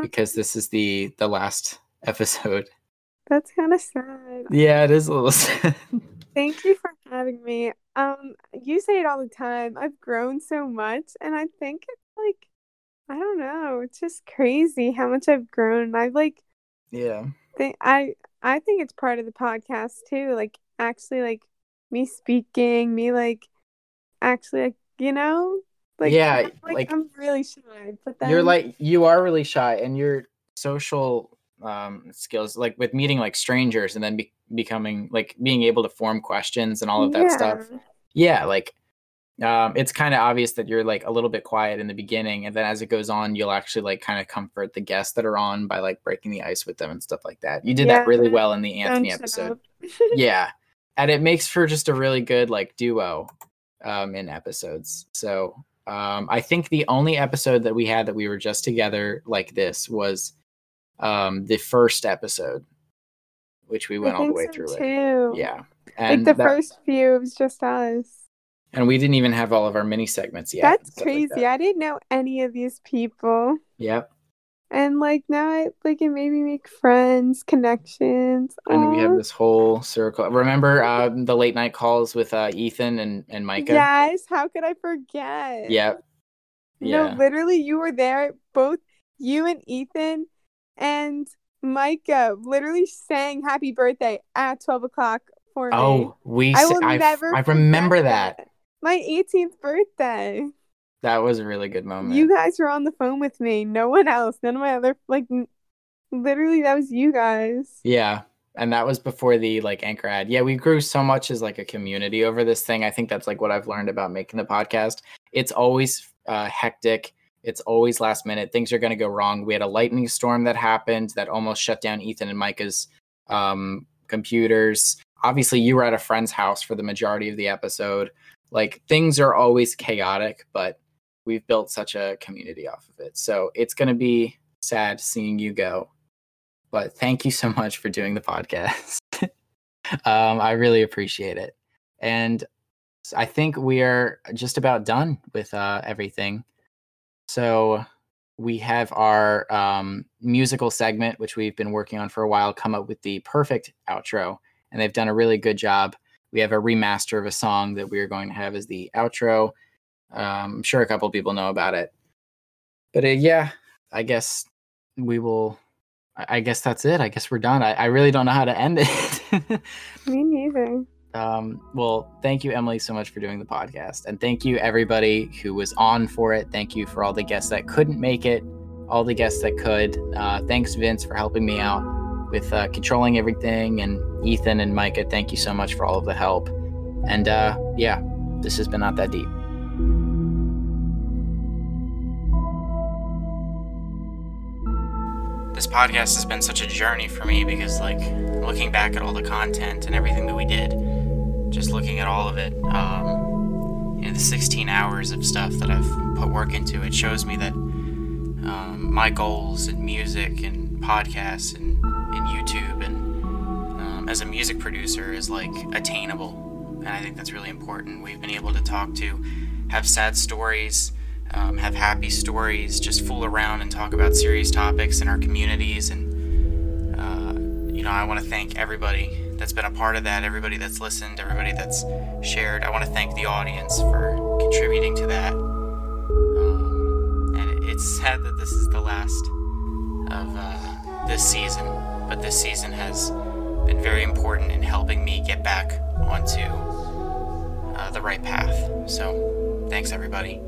Because this is the the last episode. That's kind of sad. Yeah, it is a little sad. Thank you for having me. Um, you say it all the time. I've grown so much, and I think it's like, I don't know, it's just crazy how much I've grown. I've like yeah. think I I think it's part of the podcast too. Like actually, like me speaking, me like actually, like you know, like Yeah, I'm, like, like- I'm really shy, but then You're like you are really shy and your social um skills like with meeting like strangers and then be- becoming like being able to form questions and all of that stuff. Yeah. Yeah, like um it's kind of obvious that you're like a little bit quiet in the beginning and then as it goes on you'll actually like kind of comfort the guests that are on by like breaking the ice with them and stuff like that. You did that really Yeah. well in the Anthony episode. yeah and it makes for just a really good like duo um in episodes so um i think the only episode that we had that we were just together like this was um the first episode which we went all the way so through it too. yeah like the that- first few, it was just us. and we didn't even have all of our mini segments yet That's and stuff like crazy. that. I didn't know any of these people. yep And like now I like it made me make friends, connections. and we have this whole circle remember um the late night calls with uh ethan and and micah Yes, how could I forget? yep No, yeah literally you were there, both you and Ethan and Micah literally sang happy birthday at twelve o'clock for me. oh we I will I never I remember forget that My 18th birthday. That was a really good moment. You guys were on the phone with me. No one else. None of my other like literally that was you guys. yeah. And that was before the like anchor ad. Yeah, we grew so much as like a community over this thing. I think that's like what I've learned about making the podcast. It's always uh, hectic. It's always last minute. Things are going to go wrong. We had a lightning storm that happened that almost shut down Ethan and Micah's um, computers. Obviously, you were at a friend's house for the majority of the episode. Like things are always chaotic, but we've built such a community off of it. So it's going to be sad seeing you go. But thank you so much for doing the podcast. um, I really appreciate it. And I think we are just about done with uh, everything. So we have our um, musical segment, which we've been working on for a while, come up with the perfect outro. And they've done a really good job. We have a remaster of a song that we are going to have as the outro. Um, I'm sure a couple people know about it. But uh, yeah, I guess we will. I guess that's it. I guess we're done. I, I really don't know how to end it. Me neither. um, well, thank you, Emily, so much for doing the podcast. And thank you, everybody who was on for it. Thank you for all the guests that couldn't make it, all the guests that could. Uh, thanks, Vince, for helping me out with uh, controlling everything. And Ethan and Micah, thank you so much for all of the help. And uh, yeah, this has been Not That Deep. This podcast has been such a journey for me because, like, looking back at all the content and everything that we did, just looking at all of it, um, you know, the 16 hours of stuff that I've put work into. It shows me that um, my goals in music and podcasts and in YouTube and um, as a music producer is like attainable, and I think that's really important. We've been able to talk to, have sad stories, um, have happy stories, just fool around and talk about serious topics in our communities. And, uh, you know, I want to thank everybody that's been a part of that, everybody that's listened, everybody that's shared. I want to thank the audience for contributing to that. Um, and it, it's sad that this is the last of uh, this season, but this season has been very important in helping me get back onto uh, the right path. So, thanks everybody.